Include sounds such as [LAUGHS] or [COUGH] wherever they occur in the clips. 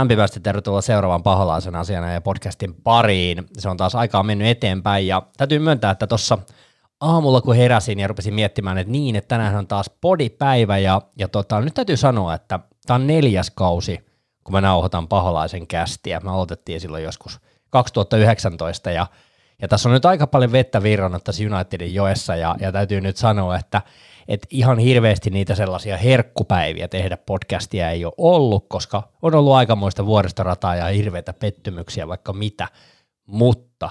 Lämpimästi tervetuloa seuraavan paholaisen asiana ja podcastin pariin. Se on taas aikaa mennyt eteenpäin ja täytyy myöntää, että tuossa aamulla kun heräsin ja rupesin miettimään, että niin, että tänään on taas podipäivä ja, ja tota, nyt täytyy sanoa, että tämä on neljäs kausi, kun mä nauhoitan paholaisen kästiä. Me aloitettiin silloin joskus 2019 ja, ja tässä on nyt aika paljon vettä virrannut tässä Unitedin joessa ja, ja täytyy nyt sanoa, että että ihan hirveästi niitä sellaisia herkkupäiviä tehdä podcastia ei ole ollut, koska on ollut aikamoista vuoristorataa ja hirveitä pettymyksiä vaikka mitä, mutta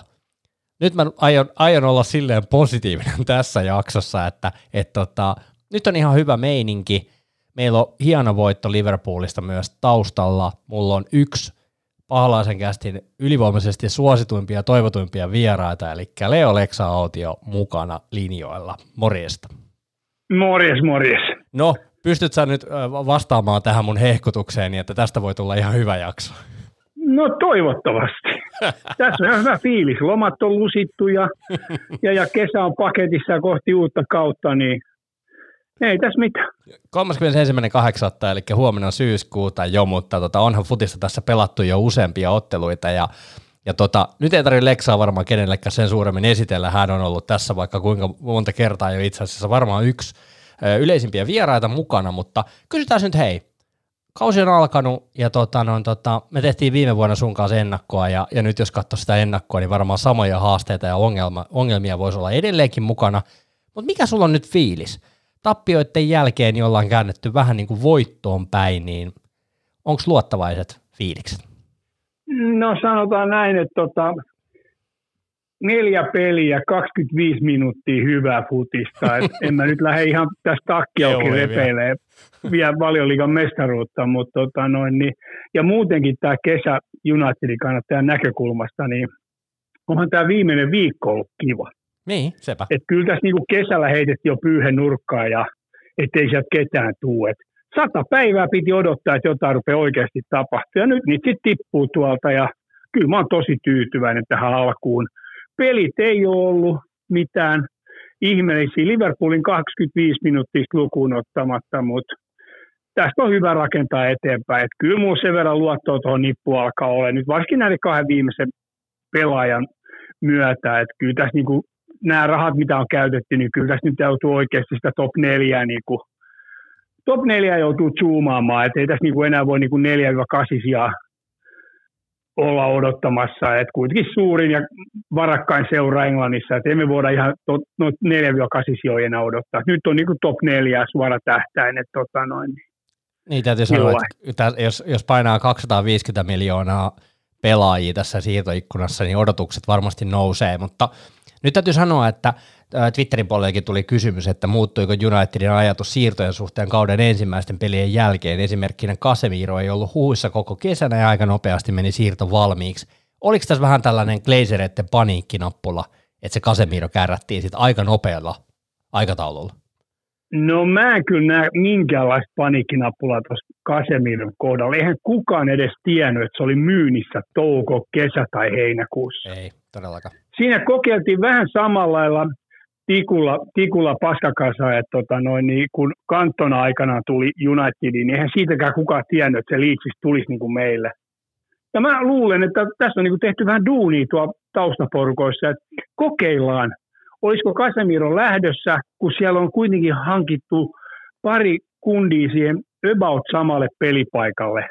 nyt mä aion, aion olla silleen positiivinen [LAUGHS] tässä jaksossa, että et tota, nyt on ihan hyvä meininki, meillä on hieno voitto Liverpoolista myös taustalla, mulla on yksi pahalaisen kästin ylivoimaisesti suosituimpia ja toivotuimpia vieraita, eli Leo Leksa Autio mukana linjoilla. Morjesta. Morjes, morjes. No, pystyt sä nyt vastaamaan tähän mun hehkutukseen, niin että tästä voi tulla ihan hyvä jakso? No toivottavasti. [LAUGHS] Tässä on hyvä fiilis. Lomat on lusittu ja, ja, ja kesä on paketissa kohti uutta kautta, niin ei tässä mitään. 31.8. eli huomenna syyskuuta jo, mutta tota, onhan futista tässä pelattu jo useampia otteluita ja ja tota, nyt ei tarvitse Leksaa varmaan kenellekään sen suuremmin esitellä. Hän on ollut tässä vaikka kuinka monta kertaa jo itse asiassa varmaan yksi yleisimpiä vieraita mukana, mutta kysytään nyt hei, kausi on alkanut ja tota, no, tota, me tehtiin viime vuonna sun kanssa ennakkoa ja, ja nyt jos katsoo sitä ennakkoa, niin varmaan samoja haasteita ja ongelma, ongelmia voisi olla edelleenkin mukana. Mutta mikä sulla on nyt fiilis? Tappioiden jälkeen niin ollaan käännetty vähän niin kuin voittoon päin, niin onko luottavaiset fiilikset? No sanotaan näin, että tota, neljä peliä, 25 minuuttia hyvää futista. Et [LAUGHS] en mä nyt lähde ihan tästä takkiauki repeilee vielä valioliigan mestaruutta, mutta tota noin, niin, ja muutenkin tämä kesä Unitedin kannattajan näkökulmasta, niin onhan tämä viimeinen viikko ollut kiva. Niin, sepä. Et kyllä tässä niinku kesällä heitettiin jo pyyhen nurkkaa ja ettei sieltä ketään tule sata päivää piti odottaa, että jotain rupeaa oikeasti tapahtua. Ja nyt niitä sitten tippuu tuolta ja kyllä mä oon tosi tyytyväinen tähän alkuun. Pelit ei ole ollut mitään ihmeellisiä. Liverpoolin 25 minuuttia lukuun ottamatta, mutta tästä on hyvä rakentaa eteenpäin. Et kyllä mun sen verran luottoa tuohon nippuun alkaa olla. Nyt varsinkin näiden kahden viimeisen pelaajan myötä. että kyllä tässä niinku, nämä rahat, mitä on käytetty, niin kyllä tässä nyt joutuu oikeasti sitä top neljää niinku top 4 joutuu zoomaamaan, että ei tässä niinku enää voi niinku 4-8 olla odottamassa, että kuitenkin suurin ja varakkain seura Englannissa, että emme voida ihan to, no 4-8 sijoja enää odottaa. Nyt on niinku top 4 suora tähtäin, että tota noin. Niin täytyy sanoa, että jos, jos painaa 250 miljoonaa pelaajia tässä siirtoikkunassa, niin odotukset varmasti nousee, mutta nyt täytyy sanoa, että Twitterin puolellekin tuli kysymys, että muuttuiko Unitedin ajatus siirtojen suhteen kauden ensimmäisten pelien jälkeen. Esimerkkinä Casemiro ei ollut huuissa koko kesänä ja aika nopeasti meni siirto valmiiksi. Oliko tässä vähän tällainen Glazereiden paniikkinappula, että se Casemiro kärrättiin sitten aika nopealla aikataululla? No mä en kyllä näe minkäänlaista paniikkinappulaa tuossa Casemiron kohdalla. Eihän kukaan edes tiennyt, että se oli myynnissä touko, kesä tai heinäkuussa. Ei, todellakaan. Siinä kokeiltiin vähän samalla lailla tikulla, tikulla paskakasa, että tota noin, niin kun kantona aikana tuli Unitediin, niin eihän siitäkään kukaan tiennyt, että se Leedsis tulisi niin kuin meille. Ja mä luulen, että tässä on niin kuin tehty vähän duunia tuo taustaporukoissa, että kokeillaan, olisiko Casemiro lähdössä, kun siellä on kuitenkin hankittu pari kundia siihen about samalle pelipaikalle.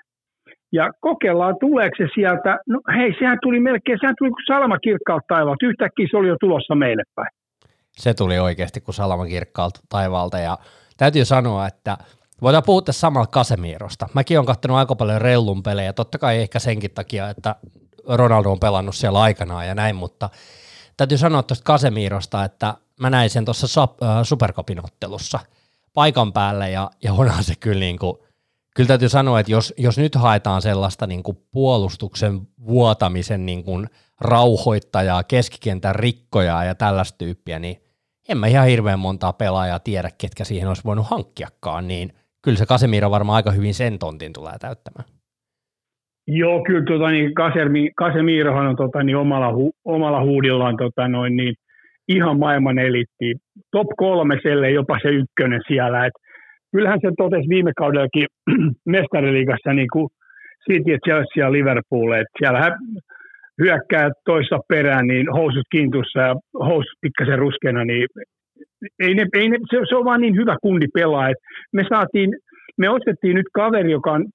Ja kokeillaan, tuleeko se sieltä, no hei, sehän tuli melkein, sehän tuli kuin salama kirkkaalta taivaalta, yhtäkkiä se oli jo tulossa meille päin se tuli oikeasti kuin salamakirkkaalta taivaalta ja täytyy sanoa, että voidaan puhua tässä samalla Kasemirosta. Mäkin olen katsonut aika paljon rellun pelejä, totta kai ehkä senkin takia, että Ronaldo on pelannut siellä aikanaan ja näin, mutta täytyy sanoa tuosta Kasemirosta, että mä näin sen tuossa äh, ottelussa paikan päälle ja, ja onhan se kyllä niin kuin, kyllä täytyy sanoa, että jos, jos nyt haetaan sellaista niin kuin puolustuksen vuotamisen niin kuin rauhoittajaa, keskikentän rikkojaa ja tällaista tyyppiä, niin en mä ihan hirveän montaa pelaajaa tiedä, ketkä siihen olisi voinut hankkiakaan, niin kyllä se Casemiro varmaan aika hyvin sen tontin tulee täyttämään. Joo, kyllä tota, niin Kasemi, Kasemirohan on tota, niin omalla, hu, omalla huudillaan tota, noin, niin, ihan maailman elitti. Top kolme selle, jopa se ykkönen siellä. Et kyllähän se totesi viime kaudellakin [CLEARS THROAT] mestariliigassa niin kuin City Chelsea ja Liverpool, että siellä hyökkää toissa perään, niin housut kintussa ja housut pikkasen ruskeana, niin ei ne, ei ne, se, se, on vaan niin hyvä kundi pelaa, että me saatiin, me ostettiin nyt kaveri, joka on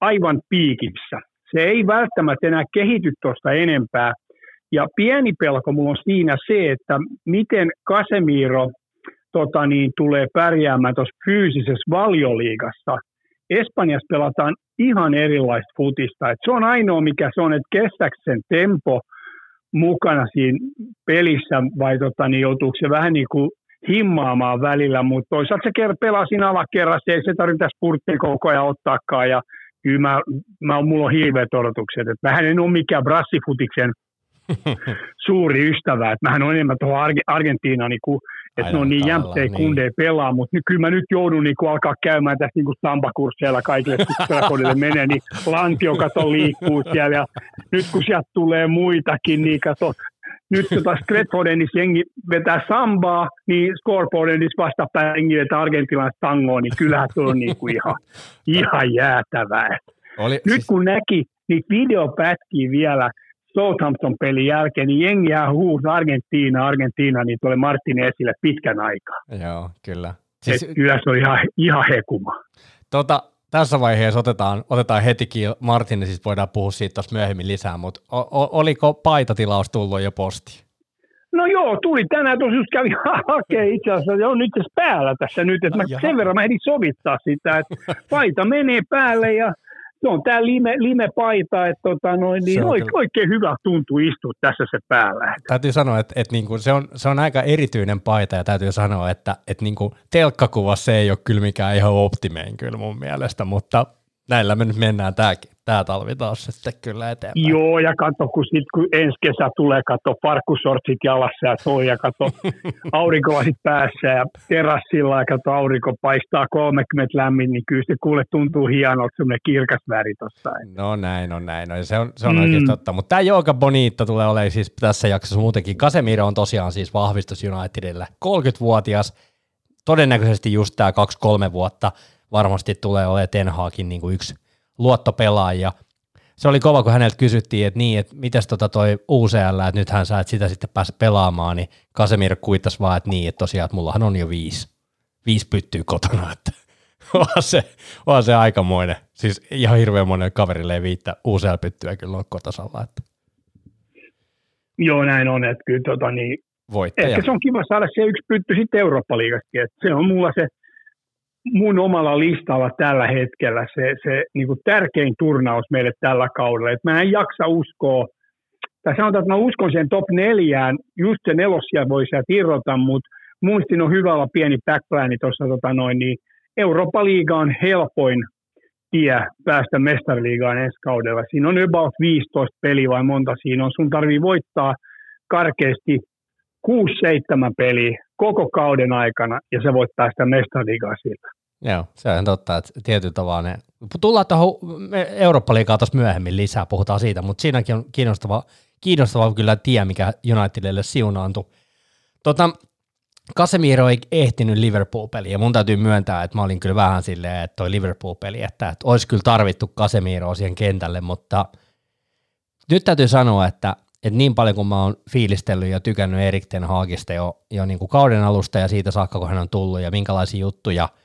aivan piikissä. Se ei välttämättä enää kehity tuosta enempää. Ja pieni pelko mulla on siinä se, että miten Casemiro tota niin, tulee pärjäämään tuossa fyysisessä valioliigassa. Espanjassa pelataan ihan erilaista futista. Et se on ainoa, mikä se on, että kestääkö sen tempo mukana siinä pelissä vai tota, niin joutuuko se vähän niin kuin himmaamaan välillä, mutta toisaalta se pelaa siinä alakerrassa, ei se tarvitse spurttia koko ajan ottaakaan. Ja kyllä mä, mä, mulla on hirveät odotukset, että mähän en ole mikään brassifutiksen [LAUGHS] suuri ystävä, että mähän on enemmän tuohon Argentiinaan niin että ne on niin jämptejä niin. kundeja pelaa, mutta nyt, kyllä mä nyt joudun niin kuin alkaa käymään tässä niin stampakursseilla kaikille, kun [LAUGHS] menee, niin lantio kato liikkuu siellä ja nyt kun sieltä tulee muitakin, niin kato, nyt taas Stretfordenissä jengi vetää sambaa, niin Scoreboardenissä vastapäin jengi vetää argentinalaista tangoa, niin kyllähän se on niin kuin ihan, ihan jäätävää. Oli, nyt siis... kun näki niitä videopätkiä vielä, Southampton-pelin jälkeen, niin jengiä huusi Argentiina, Argentiina, niin tuolle Martin esille pitkän aikaa. Joo, kyllä. Siis... Et kyllä se on ihan, ihan hekuma. Tota, tässä vaiheessa otetaan, otetaan hetikin, Martin, siis voidaan puhua siitä tuossa myöhemmin lisää, mutta o, oliko paitatilaus tullut jo posti? No joo, tuli tänään just kävi [LAUGHS] hakee itse asiassa, jo nyt päällä tässä nyt, että mä, sen verran mä ehdin sovittaa sitä, että paita menee päälle ja se on tämä lime, lime-paita, että tota noin, niin oikein, oikein hyvä tuntuu istua tässä se päällä. Täytyy sanoa, että, että niinku se, on, se on aika erityinen paita ja täytyy sanoa, että, että niinku telkkakuvassa se ei ole kyllä mikään ihan optimein kyllä mun mielestä, mutta näillä me nyt mennään tämäkin tämä talvi taas sitten kyllä eteenpäin. Joo, ja katso, kun, sit, kun ensi kesä tulee, katso parkkusortsit jalassa ja toi, ja katso [LAUGHS] aurinkolasit päässä ja terassilla, ja katso aurinko paistaa 30 lämmin, niin kyllä se kuule tuntuu hienolta semmoinen kirkas väri tuossa. No näin on, näin on. Se on, se on mm. oikein totta. Mutta tämä Jooga Bonita tulee olemaan siis tässä jaksossa muutenkin. Casemiro on tosiaan siis vahvistus Unitedille. 30-vuotias, todennäköisesti just tämä 2-3 vuotta varmasti tulee olemaan Ten Hagin niin kuin yksi – luottopelaaja. Se oli kova, kun häneltä kysyttiin, että niin, että mitäs tota toi UCL, että nythän sä et sitä sitten pääse pelaamaan, niin Kasemir kuittasi vaan, että niin, että tosiaan, että mullahan on jo viisi, viisi pyttyy kotona, että [LAUGHS] vaan se, vaan se aikamoinen. Siis ihan hirveän monen kaverille ei viittä UCL-pyttyä kyllä on kotosalla. Että. Joo, näin on, että kyllä tota, niin, Voittaja. ehkä se on kiva saada se yksi pytty sitten Eurooppa-liigastakin, että se on mulla se mun omalla listalla tällä hetkellä se, se niin kuin tärkein turnaus meille tällä kaudella. Et mä en jaksa uskoa, tai sanotaan, että mä uskon sen top neljään, just se nelosia voi sieltä irrota, mutta muistin on hyvä olla pieni backplani tuossa tota noin, niin Eurooppa-liiga on helpoin tie päästä mestariliigaan ensi kaudella. Siinä on about 15 peliä vai monta siinä on. Sun tarvii voittaa karkeasti 6-7 peliä koko kauden aikana ja se voit päästä mestariliigaan sillä. Joo, se on totta, että tietyllä tavalla ne, tullaan tuohon Eurooppa-liigaa tuossa myöhemmin lisää, puhutaan siitä, mutta siinäkin on kiinnostava, kiinnostava kyllä tie, mikä Unitedille siunaantui. Tota, Casemiro ei ehtinyt Liverpool-peliä, ja mun täytyy myöntää, että mä olin kyllä vähän silleen, että toi Liverpool-peli, että, että olisi kyllä tarvittu Casemiro siihen kentälle, mutta nyt täytyy sanoa, että, että niin paljon kuin mä oon fiilistellyt ja tykännyt Erik Ten Hagista jo, jo niin kuin kauden alusta ja siitä saakka, kun hän on tullut ja minkälaisia juttuja –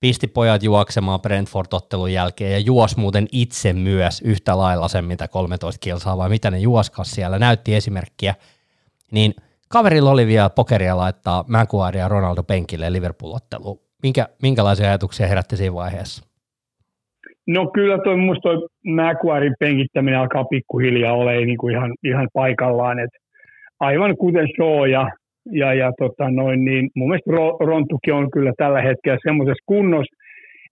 pisti pojat juoksemaan Brentford-ottelun jälkeen ja juos muuten itse myös yhtä lailla sen, mitä 13 kilsaa, vai mitä ne juoskas siellä, näytti esimerkkiä, niin kaverilla oli vielä pokeria laittaa Maguire ja Ronaldo penkille Liverpool-otteluun. Minkä, minkälaisia ajatuksia herätti siinä vaiheessa? No kyllä toi, musta toi Maguirein penkittäminen alkaa pikkuhiljaa olemaan niin kuin ihan, ihan paikallaan, että aivan kuten Shaw ja ja, ja tota noin, niin mun mielestä Rontukin on kyllä tällä hetkellä semmoisessa kunnossa,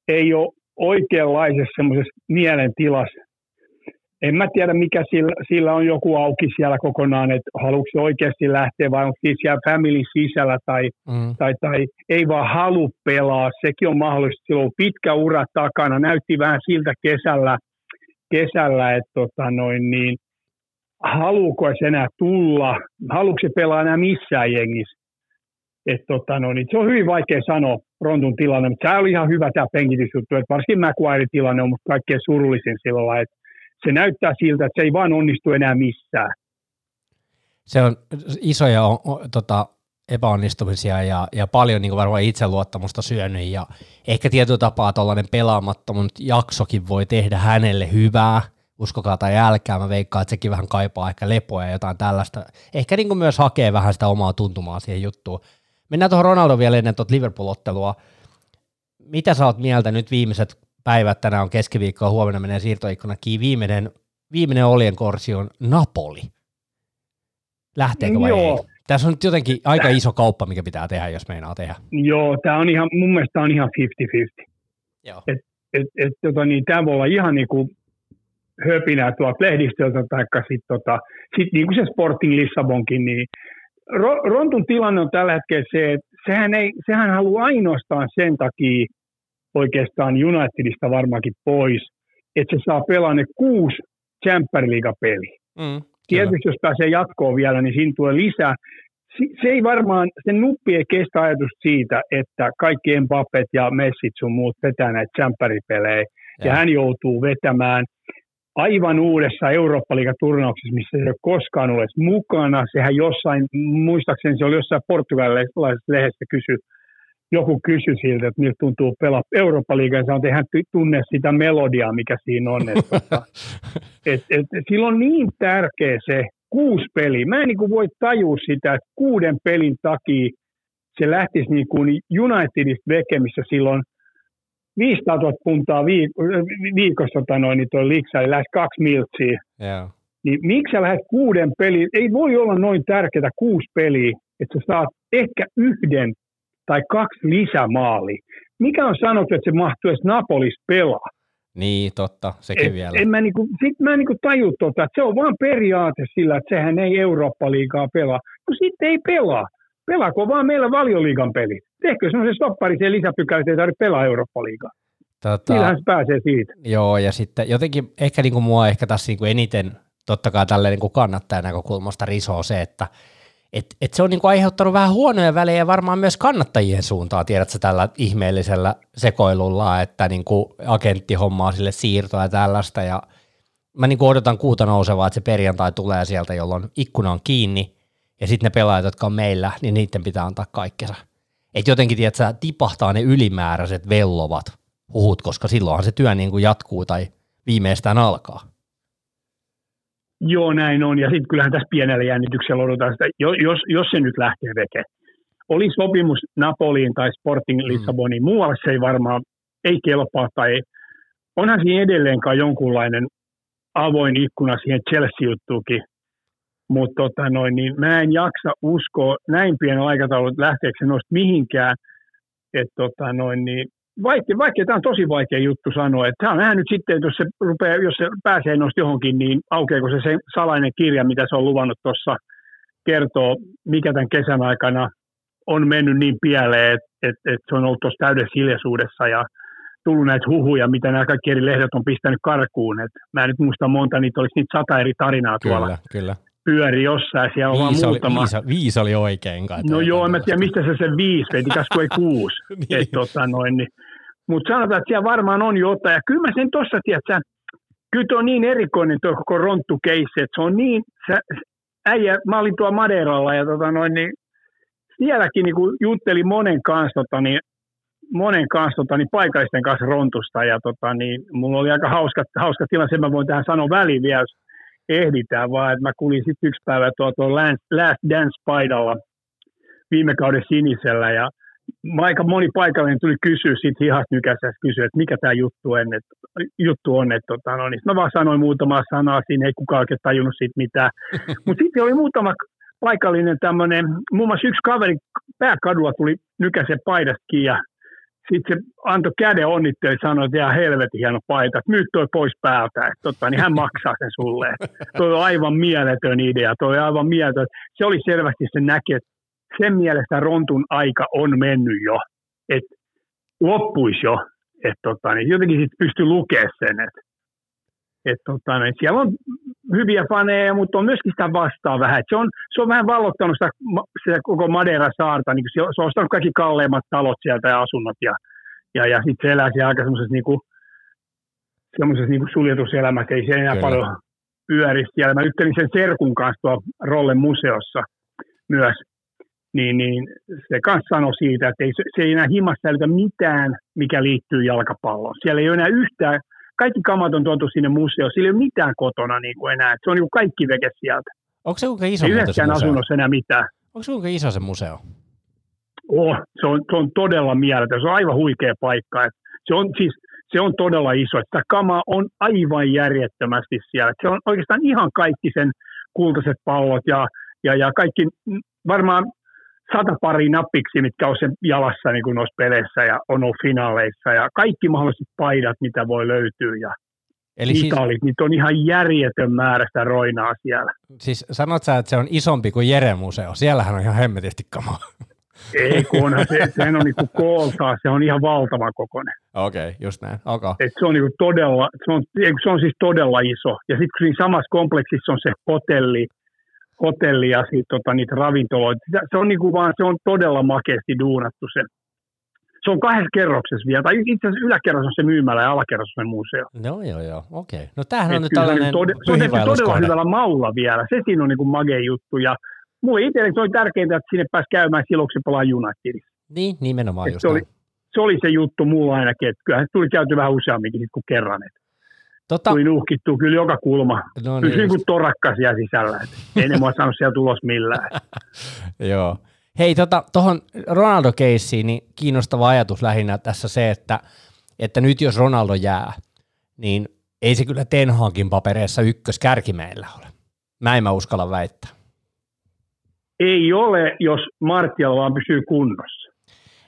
ei ole oikeanlaisessa semmoisessa mielentilassa. En mä tiedä, mikä sillä, sillä on joku auki siellä kokonaan, että haluatko se oikeasti lähteä vai onko siis siellä family sisällä tai, mm. tai, tai ei vaan halu pelaa. Sekin on mahdollista. Sillä on pitkä ura takana. Näytti vähän siltä kesällä, kesällä että tota noin, niin, haluuko se enää tulla, haluuko se pelaa enää missään jengissä. Et tota, no, niin se on hyvin vaikea sanoa Rontun tilanne, mutta tämä oli ihan hyvä tämä penkitysjuttu, että varsinkin McQuarrie tilanne on kaikkein surullisin sillä että se näyttää siltä, että se ei vaan onnistu enää missään. Se on isoja on, tota, epäonnistumisia ja, ja paljon niin varmaan itseluottamusta syönyt ja ehkä tietyllä tapaa tuollainen pelaamattomuus jaksokin voi tehdä hänelle hyvää, uskokaa tai älkää, mä veikkaan, että sekin vähän kaipaa ehkä lepoa ja jotain tällaista. Ehkä niin kuin myös hakee vähän sitä omaa tuntumaa siihen juttuun. Mennään tuohon Ronaldo vielä ennen tuota Liverpool-ottelua. Mitä sä oot mieltä nyt viimeiset päivät, tänään on keskiviikko, huomenna menee siirtoikkuna kiinni, viimeinen, viimeinen olien korsi on Napoli. Lähteekö vai Joo. ei? Tässä on nyt jotenkin aika iso kauppa, mikä pitää tehdä, jos meinaa tehdä. Joo, tämä on ihan, mun mielestä on ihan 50-50. Joo. Et, et, et, tota, niin, tämä voi olla ihan niin kuin höpinää tuolta lehdistöltä, tai sitten tota, sit niin kuin se Sporting Lissabonkin, niin Rontun tilanne on tällä hetkellä se, että sehän, ei, sehän haluaa ainoastaan sen takia oikeastaan Unitedista varmaankin pois, että se saa pelaa ne kuusi Champions League-peliä. Mm, Tietysti jos pääsee jatkoon vielä, niin siinä tulee lisää. Se ei varmaan, sen nuppi ei kestä ajatus siitä, että kaikki Mbappet ja Messit sun muut vetää näitä Champions-pelejä, ja. ja hän joutuu vetämään aivan uudessa Eurooppa-liigaturnauksessa, missä se ei ole koskaan ollut mukana. Sehän jossain, muistaakseni se oli jossain portugalilaisessa lehdessä kysy, joku kysyi siltä, että miltä tuntuu pelaa Eurooppa-liigaa, ja sanoi, että hän tunne sitä melodiaa, mikä siinä on. Että, tota, [LAUGHS] et, et, sillä on niin tärkeä se kuusi peli. Mä en niin kuin voi tajua sitä, että kuuden pelin takia se lähtisi niin kuin Unitedista veke, missä silloin 500 000 puntaa viikossa tota noin, niin tuo liksa, eli lähes kaksi miltsiä. Yeah. Niin miksi sä lähdet kuuden peliin? Ei voi olla noin tärkeää kuusi peliä, että sä saat ehkä yhden tai kaksi lisämaali. Mikä on sanottu, että se mahtuu edes Napolis pelaa? Niin, totta, sekin Et, vielä. En mä, niinku, sit mä niinku taju tota, että se on vaan periaate sillä, että sehän ei Eurooppa-liigaa pelaa. No sitten ei pelaa. Pelaako vaan meillä valioliigan pelit? Tehkö semmoisen stoppari siihen lisäpykälä, että ei tarvitse pelaa Eurooppa-liigaa. Tota, Sillähän se pääsee siitä. Joo, ja sitten jotenkin ehkä niin kuin mua ehkä tässä niin kuin eniten totta kai tälleen niin kuin kannattajan näkökulmasta risoo se, että et, et se on niinku aiheuttanut vähän huonoja välejä varmaan myös kannattajien suuntaan, tiedätkö tällä ihmeellisellä sekoilulla, että niinku agentti hommaa sille siirtoa ja tällaista, ja mä niinku odotan kuuta nousevaa, että se perjantai tulee sieltä, jolloin ikkuna on kiinni, ja sitten ne pelaajat, jotka on meillä, niin niiden pitää antaa kaikkensa. Että jotenkin, tiedätkö, tipahtaa ne ylimääräiset vellovat huhut, koska silloinhan se työ niin kuin jatkuu tai viimeistään alkaa. Joo, näin on. Ja sitten kyllähän tässä pienellä jännityksellä odotetaan sitä, jos, jos se nyt lähtee veke. Oli sopimus Napoliin tai Sporting. Lissaboniin, mm. muualle se ei varmaan, ei kelpaa tai onhan siinä edelleenkaan jonkunlainen avoin ikkuna siihen Chelsea-juttuukin, mutta tota noin, niin mä en jaksa uskoa näin pienen aikataulun, että lähteekö se noista mihinkään. Et tota noin, niin vaikea, vaikea, tämä on tosi vaikea juttu sanoa. Että tämä on vähän nyt sitten, jos se, rupeaa, jos se pääsee noista johonkin, niin aukeako se, se salainen kirja, mitä se on luvannut tuossa kertoo, mikä tämän kesän aikana on mennyt niin pieleen, että et, et se on ollut tuossa täydessä hiljaisuudessa ja tullut näitä huhuja, mitä nämä kaikki eri lehdet on pistänyt karkuun. Et mä en nyt muista monta, niitä olisi niitä sata eri tarinaa tuolla. Kyllä, kyllä pyöri jossain, siellä on viisi vaan muutama. Oli, viisi, viisi oli oikein kai. No joo, en tiedä, mistä se se viisi veti, kun ei kuusi. [LAUGHS] niin. Et, tota, noin, niin. Mutta sanotaan, että siellä varmaan on jotain. Ja kyllä mä sen tuossa, tiedän, kyllä on niin erikoinen tuo koko ronttukeissi, että se on niin, sä, äijä, mä olin tuolla Madeiralla ja tota noin, niin sielläkin niin kuin juttelin monen kanssa, tota, niin, monen kanssa tota, niin paikallisten kanssa rontusta ja tota, niin, mulla oli aika hauska, hauska tilanne, sen mä voin tähän sanoa väliin vielä, jos ehditään, vaan että mä kulin sitten yksi päivä tuolla Last Dance-paidalla viime kauden sinisellä ja aika moni paikallinen tuli kysyä siitä hihasta nykäisessä kysyä, että mikä tämä juttu on, että, juttu on, että tota, no, niin mä vaan sanoin muutama sanaa, siinä ei kukaan oikein tajunnut siitä mitään. [LAUGHS] Mutta sitten oli muutama paikallinen tämmöinen, muun muassa yksi kaveri pääkadulla tuli nykäisen paidastakin ja sitten se antoi käden onnitteli ja sanoi, että ihan helvetin hieno paita, että nyt toi pois päältä, että tota, niin hän [LAUGHS] maksaa sen sulle. Toi on aivan mieletön idea, toi on aivan mieletön. Se oli selvästi se näki, että sen mielestä Rontun aika on mennyt jo, että loppuisi jo, että tota, niin jotenkin sitten pystyy lukemaan sen, että et tota, niin siellä on hyviä faneja, mutta on myöskin sitä vastaan vähän. Et se, on, se on vähän vallottanut sitä, sitä koko Madeira-saarta. Niin se, se on ostanut kaikki kalleimmat talot sieltä ja asunnot. Ja, ja, ja sitten se elää siellä aika semmoisessa niin semmoisessa niin suljetuselämässä, ei se enää Kyllä. paljon pyöri siellä. Mä yttelin sen Serkun kanssa tuolla Rollen museossa myös, niin, niin se kanssa sanoi siitä, että ei, se ei enää himassa säilytä mitään, mikä liittyy jalkapalloon. Siellä ei ole enää yhtään, kaikki kamat on tuotu sinne museoon, sillä ei ole mitään kotona niin kuin enää, se on niin kuin kaikki veke sieltä. Onko se kuinka iso ei yhdessäkään asunnossa enää mitään. Onko se kuinka iso se museo? Oh, se, on, se on todella mieletön, se on aivan huikea paikka. Et se on siis, se on todella iso. Että kama on aivan järjettömästi siellä. Se on oikeastaan ihan kaikki sen kultaiset pallot ja, ja, ja kaikki varmaan sata pari nappiksi, mitkä on sen jalassa niin kuin noissa peleissä ja on ollut finaaleissa ja kaikki mahdolliset paidat, mitä voi löytyä ja Eli Italit, siis, niitä on ihan järjetön määrä sitä roinaa siellä. Siis sanot sä, että se on isompi kuin Jere museo? Siellähän on ihan hemmetisti kamaa. Ei, kun se, [LAUGHS] sehän on niinku kooltaa, se on ihan valtava kokoinen. Okei, okay, just näin. Okay. Et se on niinku todella, se on, se on siis todella iso. Ja sitten siinä samassa kompleksissa on se hotelli, hotelli ja sit, tota, niitä ravintoloita, se on niinku vaan, se on todella makeasti duunattu se. Se on kahdessa kerroksessa vielä, tai itse asiassa yläkerros on se myymälä ja alakerros on se museo. No joo, joo, okei. Okay. No tämähän on Et nyt tällainen tode, Se on tehty todella hyvällä maulla vielä, se siinä on niinku magea juttu, ja mulle itselleni se oli tärkeintä, että sinne pääsi käymään silloin, kun se pelaa Unitedissa. Niin, nimenomaan just se oli, se oli se juttu mulla ainakin, että kyllähän tuli käyty vähän useamminkin kuin kerran. Että tota... Tuli nuhkittu kyllä joka kulma. No niin, Pysyin kuin torakka siellä sisällä. Ei ne mua saanut siellä tulos millään. [LAUGHS] Joo. Hei, tuohon tota, Ronaldo-keissiin, niin kiinnostava ajatus lähinnä tässä se, että, että nyt jos Ronaldo jää, niin ei se kyllä Tenhaakin papereissa ykköskärki meillä ole. Mä en mä uskalla väittää. Ei ole, jos Martial vaan pysyy kunnossa.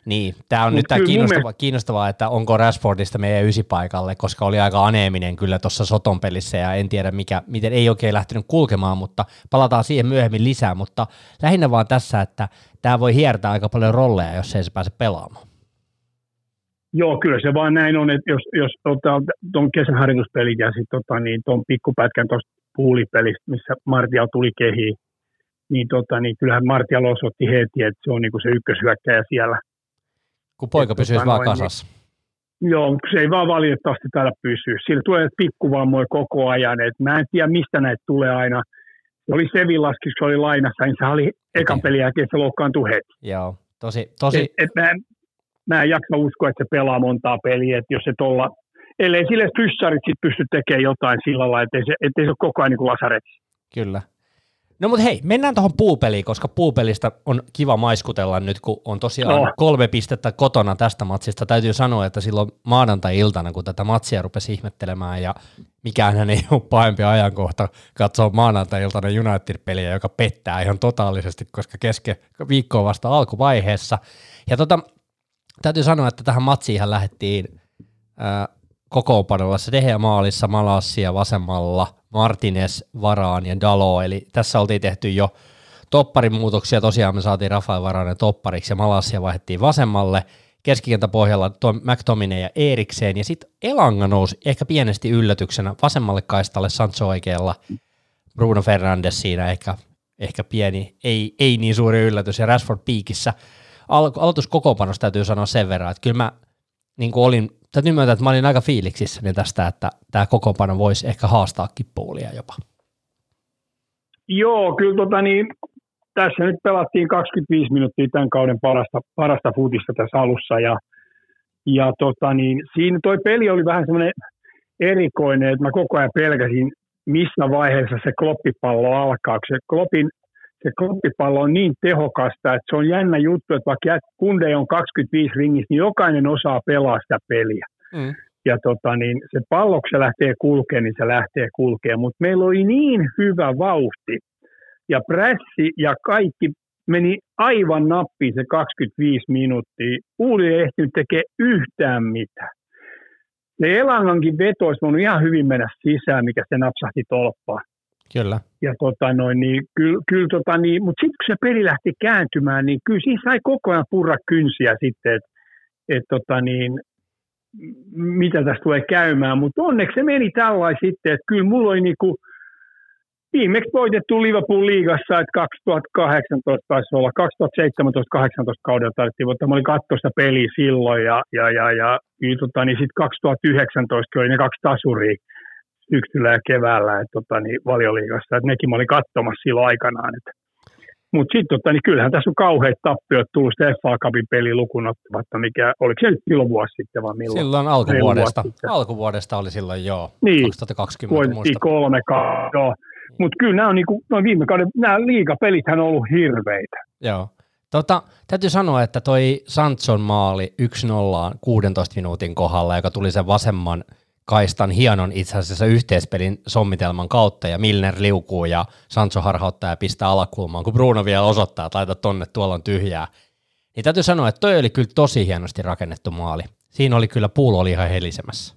Niin, tämä on Mut nyt tämä kiinnostava, mielestä... kiinnostavaa, että onko Rashfordista meidän ysipaikalle, koska oli aika aneeminen kyllä tuossa Soton pelissä ja en tiedä mikä, miten ei oikein lähtenyt kulkemaan, mutta palataan siihen myöhemmin lisää, mutta lähinnä vaan tässä, että tämä voi hiertää aika paljon rolleja, jos ei se pääse pelaamaan. Joo, kyllä se vaan näin on, että jos, jos tuon kesän harjoituspelit ja sitten tota, niin, tuon pikkupätkän tuosta puulipelistä, missä Martial tuli kehiin, niin, tota, niin kyllähän Martial osoitti heti, että se on niin kuin se ykköshyökkäjä siellä. Kun poika pysyy tota, vaan kasassa. Niin, joo, se ei vaan valitettavasti täällä pysy. Sillä tulee pikkuvammoja koko ajan. Et mä en tiedä, mistä näitä tulee aina. Se oli Sevillaskin, kun se oli lainassa, niin se oli ekan pelin jälkeen, se loukkaantui heti. Joo, tosi... tosi... Et, et mä, en, mä en jaksa uskoa, että se pelaa montaa peliä, että jos se tuolla, ellei sille fyssarit sit pysty tekemään jotain sillä lailla, ettei se, ettei se ole koko ajan niin kuin lasaretsi. Kyllä, No mutta hei, mennään tuohon puupeliin, koska puupelistä on kiva maiskutella nyt, kun on tosiaan no. kolme pistettä kotona tästä matsista. Täytyy sanoa, että silloin maanantai-iltana, kun tätä matsia rupesi ihmettelemään ja mikään ei ole pahempi ajankohta katsoa maanantai-iltana United-peliä, joka pettää ihan totaalisesti, koska keske viikkoa vasta alkuvaiheessa. Ja tota, täytyy sanoa, että tähän matsiin lähdettiin äh, kokoonpanolla se Dehe maalissa, Malassia vasemmalla, Martinez varaan ja Dalo, eli tässä oltiin tehty jo topparin muutoksia, tosiaan me saatiin Rafael Varanen toppariksi ja Malassia vaihdettiin vasemmalle, keskikentäpohjalla McTominay ja Erikseen, ja sitten Elanga nousi ehkä pienesti yllätyksenä vasemmalle kaistalle Sancho oikealla, Bruno Fernandes siinä ehkä, ehkä pieni, ei, ei niin suuri yllätys, ja Rashford piikissä. Al- aloituskokoonpanossa täytyy sanoa sen verran, että kyllä mä niin olin täytyy myöntää, että mä olin aika fiiliksissä niin tästä, että tämä kokoonpano voisi ehkä haastaa kippuulia jopa. Joo, kyllä tota niin, tässä nyt pelattiin 25 minuuttia tämän kauden parasta, parasta futista tässä alussa ja, ja tota niin, siinä toi peli oli vähän semmoinen erikoinen, että mä koko ajan pelkäsin, missä vaiheessa se kloppipallo alkaa. Se kloppin se kloppipallo on niin tehokasta, että se on jännä juttu, että vaikka kunde on 25 ringissä, niin jokainen osaa pelaa sitä peliä. Mm. Ja tota, niin se pallo, kun se lähtee kulkemaan, niin se lähtee kulkemaan. Mutta meillä oli niin hyvä vauhti. Ja pressi ja kaikki meni aivan nappiin se 25 minuuttia. Uuli ei ehtinyt tekemään yhtään mitään. Se Elangankin veto olisi ihan hyvin mennä sisään, mikä se napsahti tolppaan. Kyllä. Ja tota noin, niin, kyllä, kyllä tota niin, mutta sitten kun se peli lähti kääntymään, niin kyllä siinä sai koko ajan purra kynsiä sitten, että et tota niin, mitä tästä tulee käymään, mutta onneksi se meni tällainen sitten, että kyllä mulla oli niinku, viimeksi voitettu Liverpool liigassa, että 2018 taisi olla, 2017-2018 kaudella taisi mutta mä olin katsoa sitä peliä silloin ja, ja, ja, ja niin, tota, niin sitten 2019 oli ne kaksi tasuria syksyllä ja keväällä että, tota, niin, valioliigassa, että nekin mä olin katsomassa silloin aikanaan. Mutta sitten tota, niin kyllähän tässä on kauheat tappiot tullut sitä FA Cupin peli lukuun ottamatta, mikä, oliko se nyt silloin vuosi sitten vai milloin? Silloin alkuvuodesta, alkuvuodesta oli silloin joo, niin, 2020 muistan. kolme kautta, mutta kyllä nämä on niinku, no viime kauden, nämä liigapelithän on ollut hirveitä. Joo. Tota, täytyy sanoa, että toi Sanson maali 1-0 16 minuutin kohdalla, joka tuli sen vasemman kaistan hienon itse asiassa yhteispelin sommitelman kautta, ja Milner liukuu ja Sancho harhauttaa ja pistää alakulmaan, kun Bruno vielä osoittaa, että laita tonne, tuolla on tyhjää. Niin täytyy sanoa, että toi oli kyllä tosi hienosti rakennettu maali. Siinä oli kyllä puulo oli ihan helisemässä.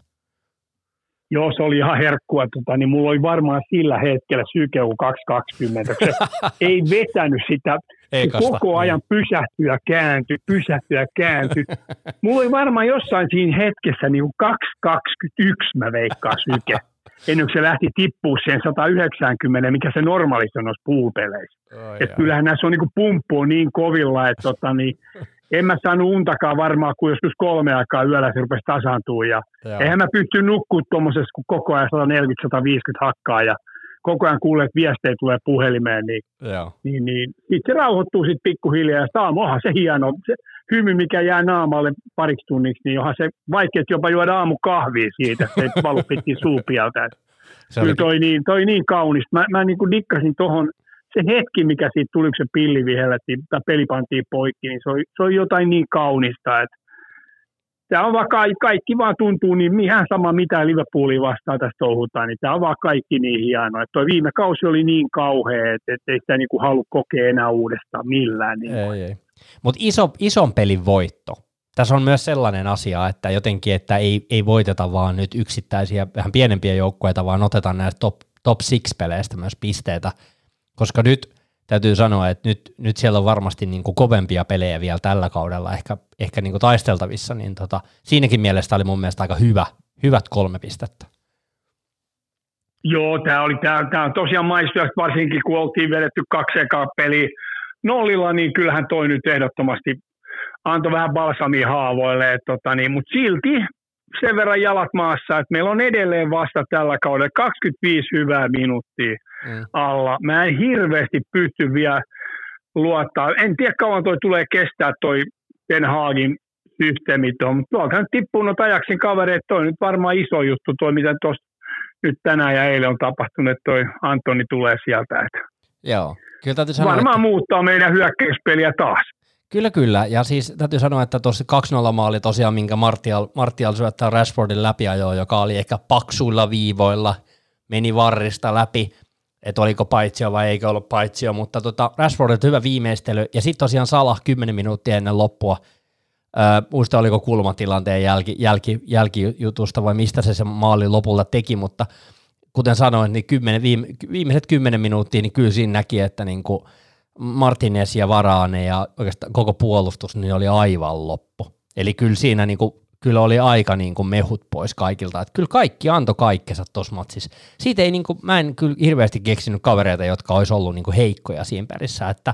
Joo, se oli ihan herkkua. Tota, niin mulla oli varmaan sillä hetkellä sykeu 220. Se [LAUGHS] ei vetänyt sitä Ekasta. koko ajan niin. pysähtyä, kääntyi, pysähtyä, kääntyi. [LAUGHS] Mulla oli varmaan jossain siinä hetkessä niin 221 mä veikkaan syke. Ennen kuin se lähti tippua sen 190, mikä se normaalisti on noissa puupeleissä. Oh, Et kyllähän näissä on niin pumppu on niin kovilla, että tota, niin, en mä saanut untakaan varmaan, kun joskus kolme aikaa yöllä se rupesi tasaantua. Ja eihän mä pysty nukkua tuommoisessa, kun koko ajan 140-150 hakkaa ja koko ajan kuulee, että viestejä tulee puhelimeen, niin, Joo. niin, niin sit se rauhoittuu sitten pikkuhiljaa. Ja onhan se hieno, se hymy, mikä jää naamalle pariksi tunniksi, niin onhan se vaikea jopa juoda aamu kahvia siitä, että se valu pitkin suupialta. Kyllä toi niin, toi niin kaunista. Mä, mä niin kuin dikkasin tuohon se hetki, mikä siitä tuli, kun se pilli vihellettiin tai peli pantiin poikki, niin se on, se on jotain niin kaunista, että tämä on vaan kaikki, kaikki vaan tuntuu niin ihan sama mitä Liverpoolia vastaan tästä touhutaan, niin tämä on vaan kaikki niin hienoa. Toi viime kausi oli niin kauhea, että, että ei sitä niin kuin halua kokea enää uudestaan millään. Niin ei, ei. Mutta iso, ison pelin voitto. Tässä on myös sellainen asia, että jotenkin, että ei, ei voiteta vaan nyt yksittäisiä vähän pienempiä joukkueita, vaan otetaan näistä top, top six peleistä myös pisteitä koska nyt täytyy sanoa, että nyt, nyt siellä on varmasti niin kuin kovempia pelejä vielä tällä kaudella ehkä, ehkä niin kuin taisteltavissa, niin tota, siinäkin mielessä oli mun mielestä aika hyvä, hyvät kolme pistettä. Joo, tämä oli tää, tää on tosiaan maistua, varsinkin kun oltiin vedetty kaksi ekaa peliä nollilla, niin kyllähän toi nyt ehdottomasti antoi vähän balsamia haavoille, tota, niin, mutta silti sen verran jalat maassa, että meillä on edelleen vasta tällä kaudella 25 hyvää minuuttia mm. alla. Mä en hirveästi pysty vielä luottaa. En tiedä kauan toi tulee kestää toi Den Haagin systeemit on, mutta tuolta tippuu noita ajaksin kavereita, toi nyt varmaan iso juttu, toi mitä tuossa nyt tänään ja eilen on tapahtunut, että toi Antoni tulee sieltä. Että Joo, kyllä täytyy sanoa, Varmaan että... muuttaa meidän hyökkäyspeliä taas. Kyllä, kyllä. Ja siis täytyy sanoa, että tuossa 2-0 maali tosiaan, minkä Martial, Martial syöttää Rashfordin läpiajoa, joka oli ehkä paksuilla viivoilla, meni varrista läpi, että oliko paitsio vai eikö ollut paitsio, mutta tota, Rashfordin hyvä viimeistely, ja sitten tosiaan Salah 10 minuuttia ennen loppua, Öö, muista oliko kulmatilanteen jälki, jälki, jälkijutusta vai mistä se se maali lopulta teki, mutta kuten sanoin, niin kymmenen, viime, viimeiset kymmenen minuuttia, niin kyllä siinä näki, että niin kuin, Martinez ja Varaane ja oikeastaan koko puolustus niin oli aivan loppu. Eli kyllä siinä niin kuin, kyllä oli aika niin kuin mehut pois kaikilta. Että kyllä kaikki antoi kaikkensa tuossa matsissa. Siitä ei, niin kuin, mä en kyllä hirveästi keksinyt kavereita, jotka olisi ollut niin kuin heikkoja siinä perissä. Että,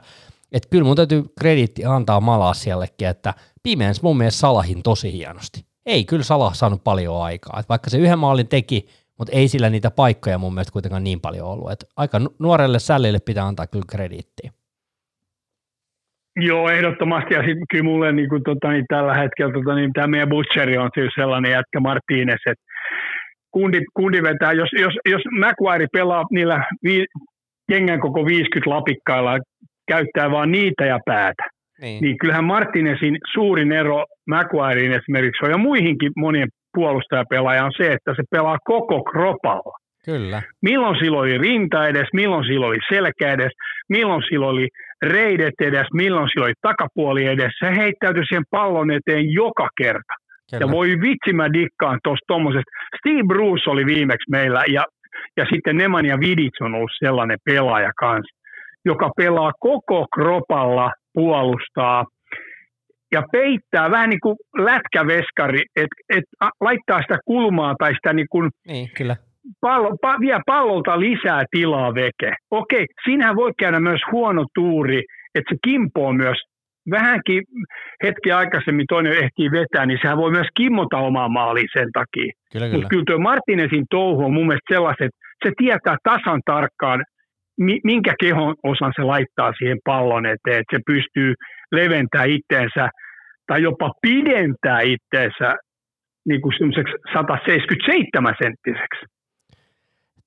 että kyllä mun täytyy krediitti antaa Malasiallekin, että pimeänsä mun mielestä Salahin tosi hienosti. Ei kyllä Salah saanut paljon aikaa. Että vaikka se yhden maalin teki, mutta ei sillä niitä paikkoja mun mielestä kuitenkaan niin paljon ollut. Että aika nuorelle sällille pitää antaa kyllä krediittiä. Joo, ehdottomasti. Ja sitten kyllä mulle niin kuin, tota, niin tällä hetkellä tota, niin, tämä meidän Butcheri on siis sellainen jätkä Martínez, että kundi, kundi vetää, jos, jos, jos McQuarrie pelaa niillä vi, kengän koko 50 lapikkailla, käyttää vaan niitä ja päätä, niin, niin kyllähän Martinezin suurin ero McQuarrien esimerkiksi on ja muihinkin monien puolustajapelaaja on se, että se pelaa koko kropalla. Kyllä. Milloin silloin oli rinta edes, milloin silloin oli selkä edes, milloin silloin oli reidet edes, milloin silloin oli takapuoli edes. Se heittäytyi siihen pallon eteen joka kerta. Kyllä. Ja voi vitsi mä dikkaan tuosta tuommoisesta. Steve Bruce oli viimeksi meillä ja, ja sitten Nemanja Vidic on ollut sellainen pelaaja kanssa, joka pelaa koko kropalla, puolustaa ja peittää vähän niin kuin lätkäveskari, että et laittaa sitä kulmaa tai sitä niin kuin niin, kyllä pallo, pa, vie pallolta lisää tilaa veke. Okei, siinähän voi käydä myös huono tuuri, että se kimpoo myös vähänkin hetki aikaisemmin toinen ehtii vetää, niin sehän voi myös kimmota omaa maaliin sen takia. Kyllä, kyllä. Mutta kyllä tuo Martinesin touhu on mun mielestä sellaiset, että se tietää tasan tarkkaan, minkä kehon osan se laittaa siihen pallon eteen, että se pystyy leventää itteensä tai jopa pidentää itteensä niin kuin 177 senttiseksi.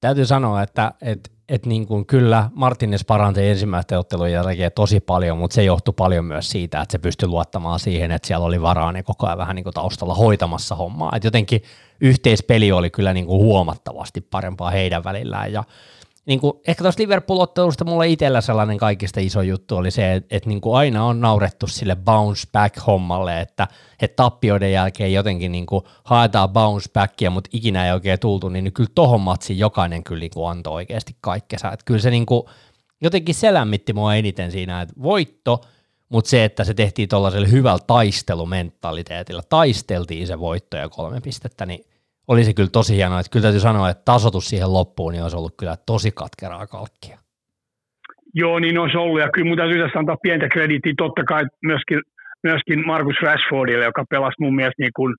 Täytyy sanoa, että, että, että niin kuin kyllä Martinez paranti ensimmäistä ottelun jälkeen tosi paljon, mutta se johtui paljon myös siitä, että se pystyi luottamaan siihen, että siellä oli varaa niin koko ajan vähän niin kuin taustalla hoitamassa hommaa. Että jotenkin yhteispeli oli kyllä niin kuin huomattavasti parempaa heidän välillään ja niin kuin, ehkä tuosta Liverpool-ottelusta mulla itsellä sellainen kaikista iso juttu oli se, että, että niin kuin aina on naurettu sille bounce back-hommalle, että, että tappioiden jälkeen jotenkin niin kuin haetaan bounce backia, mutta ikinä ei oikein tultu, niin kyllä tohon matsiin jokainen kyllä niin kuin antoi oikeasti kaikkensa. Että kyllä se niin kuin, jotenkin se lämmitti mua eniten siinä, että voitto, mutta se, että se tehtiin tuollaisella hyvällä taistelumentaliteetilla, taisteltiin se voitto ja kolme pistettä, niin oli se kyllä tosi hienoa. Että kyllä täytyy sanoa, että tasotus siihen loppuun niin olisi ollut kyllä tosi katkeraa kalkkia. Joo, niin olisi ollut. Ja kyllä mun täytyy tässä antaa pientä krediittiä totta kai myöskin, myöskin Markus Rashfordille, joka pelasi mun mielestä niin kuin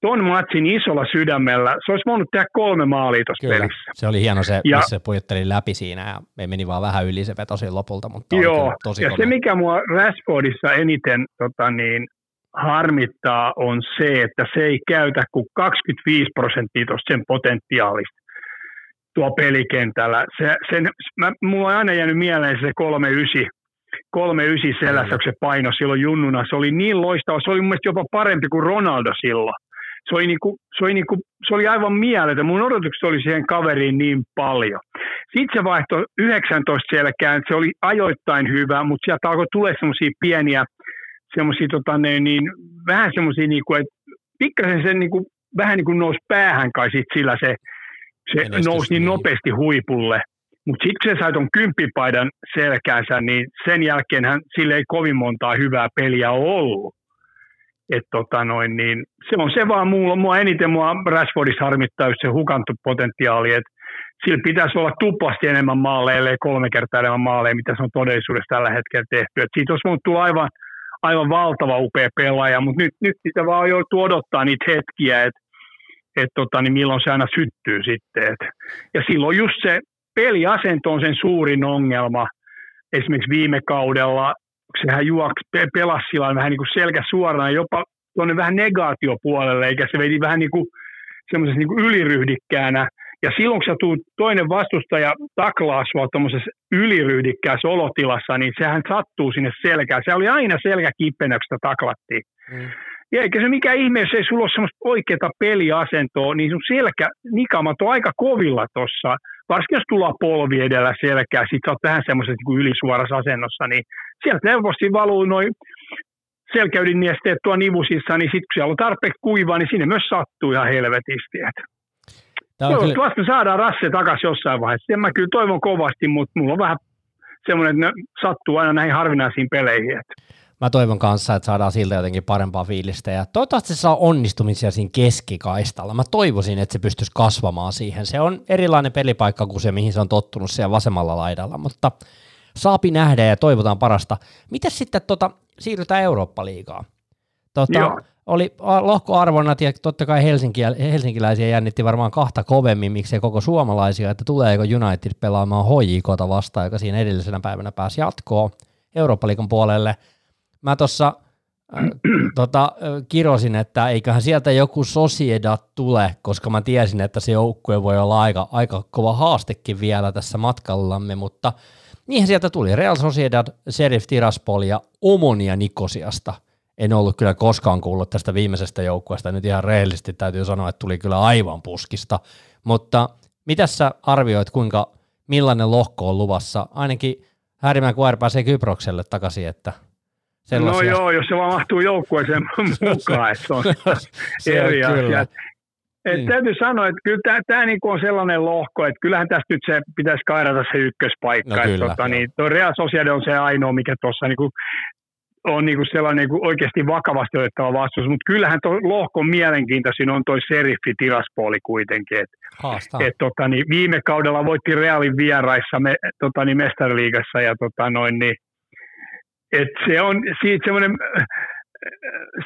ton matsin isolla sydämellä. Se olisi voinut tehdä kolme maalia tuossa pelissä. se oli hieno se, ja, missä se pujutteli läpi siinä ja me meni vaan vähän yli se vetosi lopulta, mutta joo, tosi ja kone. se mikä mua Rashfordissa eniten tota niin, harmittaa on se, että se ei käytä kuin 25 prosenttia tuosta sen potentiaalista tuo pelikentällä. Se, sen, mä, mulla on aina jäänyt mieleen se 39, 39 selässä, kun se paino silloin junnuna. Se oli niin loistava. Se oli mun mielestä jopa parempi kuin Ronaldo silloin. Se oli, niinku, se oli, niinku, se oli aivan mieletön. Mun odotukset oli siihen kaveriin niin paljon. Sitten se vaihtoi 19 selkään. Se oli ajoittain hyvä, mutta sieltä alkoi tulla semmoisia pieniä – semmoisia tota, niin, vähän semmoisia, niin kuin, että pikkasen se niin kuin, vähän niin kuin nousi päähän kai sit sillä se, se nousi niin, niin nopeasti huipulle. Mutta sitten kun se sai tuon kymppipaidan selkäänsä, niin sen jälkeen hän, sille ei kovin montaa hyvää peliä ollut. Et tota noin, niin se on se vaan mulla, mua eniten mua Rashfordissa harmittaa just se hukantu potentiaali, että sillä pitäisi olla tuplasti enemmän maaleja, ellei kolme kertaa enemmän maaleja, mitä se on todellisuudessa tällä hetkellä tehty. Et siitä olisi voinut tulla aivan aivan valtava upea pelaaja, mutta nyt, nyt sitä vaan joutuu odottaa niitä hetkiä, että et tota, niin milloin se aina syttyy sitten. Et. Ja silloin just se peliasento on sen suurin ongelma. Esimerkiksi viime kaudella, sehän juoksi, pelasi sillä vähän niin kuin selkä suorana, jopa tuonne vähän negaatiopuolelle, eikä se veti vähän niin kuin niin kuin yliryhdikkäänä – ja silloin, kun sä tuut, toinen vastustaja taklaa sua tuommoisessa yliryhdikkäässä olotilassa, niin sehän sattuu sinne selkään. Se oli aina selkä kipeänä, kun sitä taklattiin. Mm. Ja eikä se mikä ihme, jos ei sulla ole semmoista oikeaa peliasentoa, niin sun selkä, nikamat on aika kovilla tuossa. Varsinkin jos tullaan polvi edellä selkää, sit sä oot vähän semmoisessa niin ylisuorassa asennossa, niin sieltä helposti valuu noin selkäydinniesteet tuo nivusissa, niin sitten kun siellä on tarpeeksi kuivaa, niin sinne myös sattuu ihan helvetisti. Että Toivottavasti kyllä... saadaan Rasse takaisin jossain vaiheessa. Sen mä kyllä toivon kovasti, mutta mulla on vähän semmoinen, että ne sattuu aina näihin harvinaisiin peleihin. Että. Mä toivon kanssa, että saadaan siltä jotenkin parempaa fiilistä ja toivottavasti se saa onnistumisia siinä keskikaistalla. Mä toivoisin, että se pystyisi kasvamaan siihen. Se on erilainen pelipaikka kuin se, mihin se on tottunut siellä vasemmalla laidalla, mutta saapi nähdä ja toivotaan parasta. Miten sitten tota, siirrytään Eurooppa-liigaan? Tota, oli lohkoarvonnat ja totta kai Helsinki, helsinkiläisiä jännitti varmaan kahta kovemmin, miksei koko suomalaisia, että tuleeko United pelaamaan HJKta vastaan, joka siinä edellisenä päivänä pääsi jatkoon Eurooppa-liikan puolelle. Mä tuossa äh, [CLEARS THROAT] tota, kirosin, että eiköhän sieltä joku Sociedad tule, koska mä tiesin, että se joukkue voi olla aika, aika kova haastekin vielä tässä matkallamme, mutta niinhän sieltä tuli Real Sociedad, Serif Tiraspol ja Omonia Nikosiasta – en ollut kyllä koskaan kuullut tästä viimeisestä joukkueesta. Nyt ihan rehellisesti täytyy sanoa, että tuli kyllä aivan puskista. Mutta mitä sä arvioit, kuinka millainen lohko on luvassa? Ainakin Härimäen Kuoer pääsee Kyprokselle takaisin, että sellaisia... No joo, jos se vaan mahtuu joukkueeseen [LAUGHS] mukaan, että se on se eri on asia. Et niin. Täytyy sanoa, että kyllä tämä niinku on sellainen lohko, että kyllähän tästä nyt se pitäisi kairata se ykköspaikka. No kyllä, tota, niin, Real Sociedad on se ainoa, mikä tuossa niinku on niinku sellainen niinku oikeasti vakavasti otettava vastuus, mutta kyllähän tuo lohkon mielenkiintoisin on toi seriffi Tiraspooli kuitenkin. Et, et, tota, niin viime kaudella voitti Realin vieraissa me, tota, niin mestariliigassa ja tota, noin, niin, et se on siitä semmoinen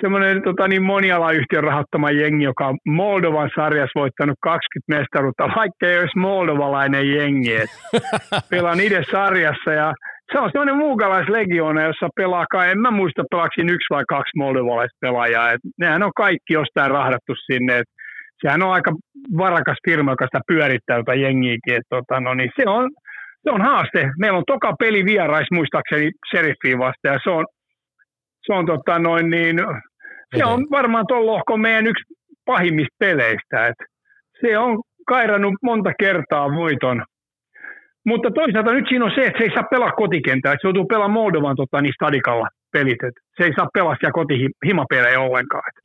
semmoinen tota, niin monialayhtiön rahoittama jengi, joka on Moldovan sarjassa voittanut 20 mestaruutta, vaikka ei olisi moldovalainen jengi. Et [LAUGHS] pelaan itse sarjassa ja se on semmoinen muukalaislegioona, jossa pelaa, en mä muista pelaakin yksi vai kaksi moldovalaista pelaajaa. Et nehän on kaikki jostain rahdattu sinne. Et sehän on aika varakas firma, joka sitä pyörittää jota jengiäkin. Et, tota, no, niin se, on, se on haaste. Meillä on toka peli vierais muistaakseni Seriffiin vasta ja se on, se on, tota, noin, niin, se on varmaan tuon lohkon meidän yksi pahimmista peleistä. Et se on kairannut monta kertaa voiton mutta toisaalta nyt siinä on se, että se ei saa pelaa kotikenttää, että se joutuu pelaamaan Moldovan tota, niin stadikalla pelit. Että se ei saa pelaa siellä kotihimapelejä ollenkaan. Että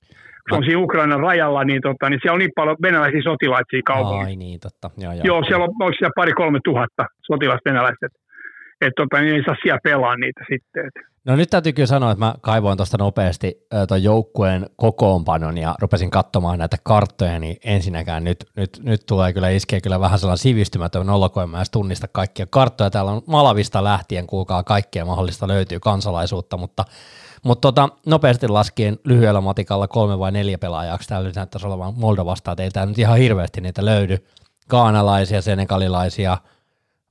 se on siinä Ukrainan rajalla, niin, tota, niin siellä on niin paljon venäläisiä sotilaita siinä kaupungissa. Ai niin, totta. Joo, joo. joo siellä on, onko siellä pari kolme tuhatta sotilasta venäläistä että tota, niin ei saa siellä pelaa niitä sitten. Et. No nyt täytyy kyllä sanoa, että mä kaivoin tuosta nopeasti tuon joukkueen kokoonpanon ja rupesin katsomaan näitä karttoja, niin ensinnäkään nyt, nyt, nyt tulee kyllä iskeä kyllä vähän sellainen sivistymätön olo, kun en mä tunnista kaikkia karttoja. Täällä on Malavista lähtien, kuulkaa kaikkea mahdollista löytyy kansalaisuutta, mutta mutta tota, nopeasti laskien lyhyellä matikalla kolme vai neljä pelaajaksi, täällä näyttäisi olevan Moldovasta, että ei täällä nyt ihan hirveästi niitä löydy. Kaanalaisia, senegalilaisia,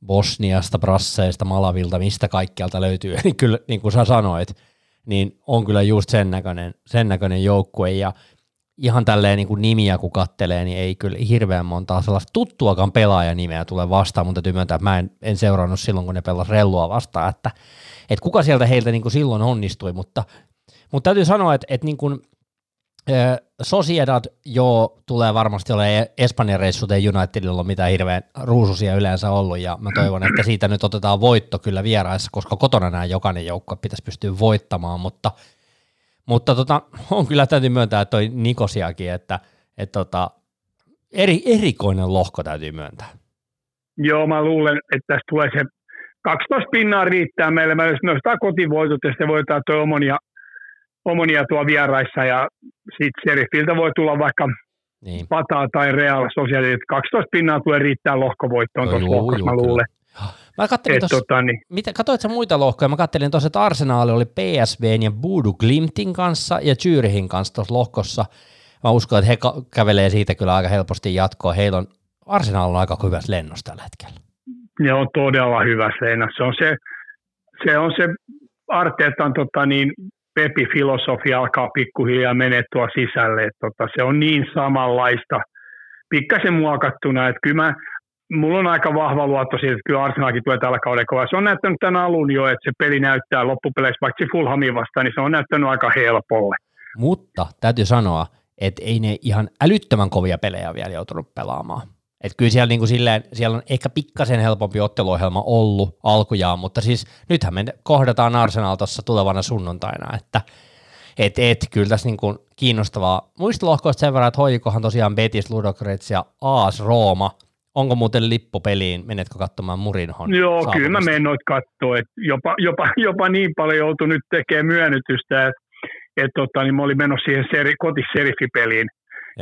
Bosniasta, Brasseista, Malavilta, mistä kaikkialta löytyy, [LAUGHS] niin kyllä niin kuin sä sanoit, niin on kyllä just sen näköinen, sen näköinen joukkue. Ja ihan tälleen niin kuin nimiä kun kattelee, niin ei kyllä hirveän montaa sellaista tuttuakaan pelaajanimeä tule vastaan, mutta täytyy myöntää, että mä en, en seurannut silloin, kun ne pelasivat rellua vastaan, että, että kuka sieltä heiltä niin kuin silloin onnistui, mutta, mutta täytyy sanoa, että, että niin kuin Sociedad jo tulee varmasti olemaan Espanjan reissut, ei Unitedilla ole mitään hirveän ruususia yleensä ollut, ja mä toivon, että siitä nyt otetaan voitto kyllä vieraissa, koska kotona nämä jokainen joukko pitäisi pystyä voittamaan, mutta, mutta tota, on kyllä täytyy myöntää, toi Nikosiakin, että, että tota, eri, erikoinen lohko täytyy myöntää. Joo, mä luulen, että tästä tulee se 12 pinnaa riittää meille. Mä jos nostaa kotivoitot ja sitten voitetaan tuo Omonia Omonia tuo vieraissa ja sitten Serifiltä voi tulla vaikka niin. Pataa tai Real Sociedad, 12 pinnaa tulee riittää lohkovoittoon no, tuossa lohkossa, mä luulen. Mä kattelin tuossa, tota, niin. mitä, katsoit sä muita lohkoja? Mä kattelin tuossa, että Arsenaali oli PSVn ja Budu Glimtin kanssa ja Zyrihin kanssa tuossa lohkossa. Mä uskon, että he kävelee siitä kyllä aika helposti jatkoa. Heillä on, Arsenal on aika hyvässä lennossa tällä hetkellä. Ne on todella hyvä lennossa. Se on se, se, on se Arteetan tota, niin, Pepi-filosofia alkaa pikkuhiljaa menettua sisälle. Että tota, se on niin samanlaista, pikkasen muokattuna, että kyllä mä, mulla on aika vahva luotto siitä, että kyllä Arsenalkin tulee tällä kaudella kova. Se on näyttänyt tämän alun jo, että se peli näyttää loppupeleissä, vaikka se Fulhamin vastaan, niin se on näyttänyt aika helpolle. Mutta täytyy sanoa, että ei ne ihan älyttömän kovia pelejä vielä joutunut pelaamaan. Et kyllä siellä, niin kuin silleen, siellä on ehkä pikkasen helpompi otteluohjelma ollut alkujaan, mutta siis nythän me kohdataan Arsenal tuossa tulevana sunnuntaina, että et, et, kyllä tässä niin kuin kiinnostavaa. Muista lohkoista sen verran, että hoikohan tosiaan Betis, Ludogorets ja AS Rooma. Onko muuten lippu peliin? Menetkö katsomaan Murinhon? Joo, saapumista? kyllä mä menen noit katsoa. Että jopa, jopa, jopa, niin paljon joutui nyt tekemään myönnytystä, että et, tota, niin mä olin menossa siihen seri, kotiseriffipeliin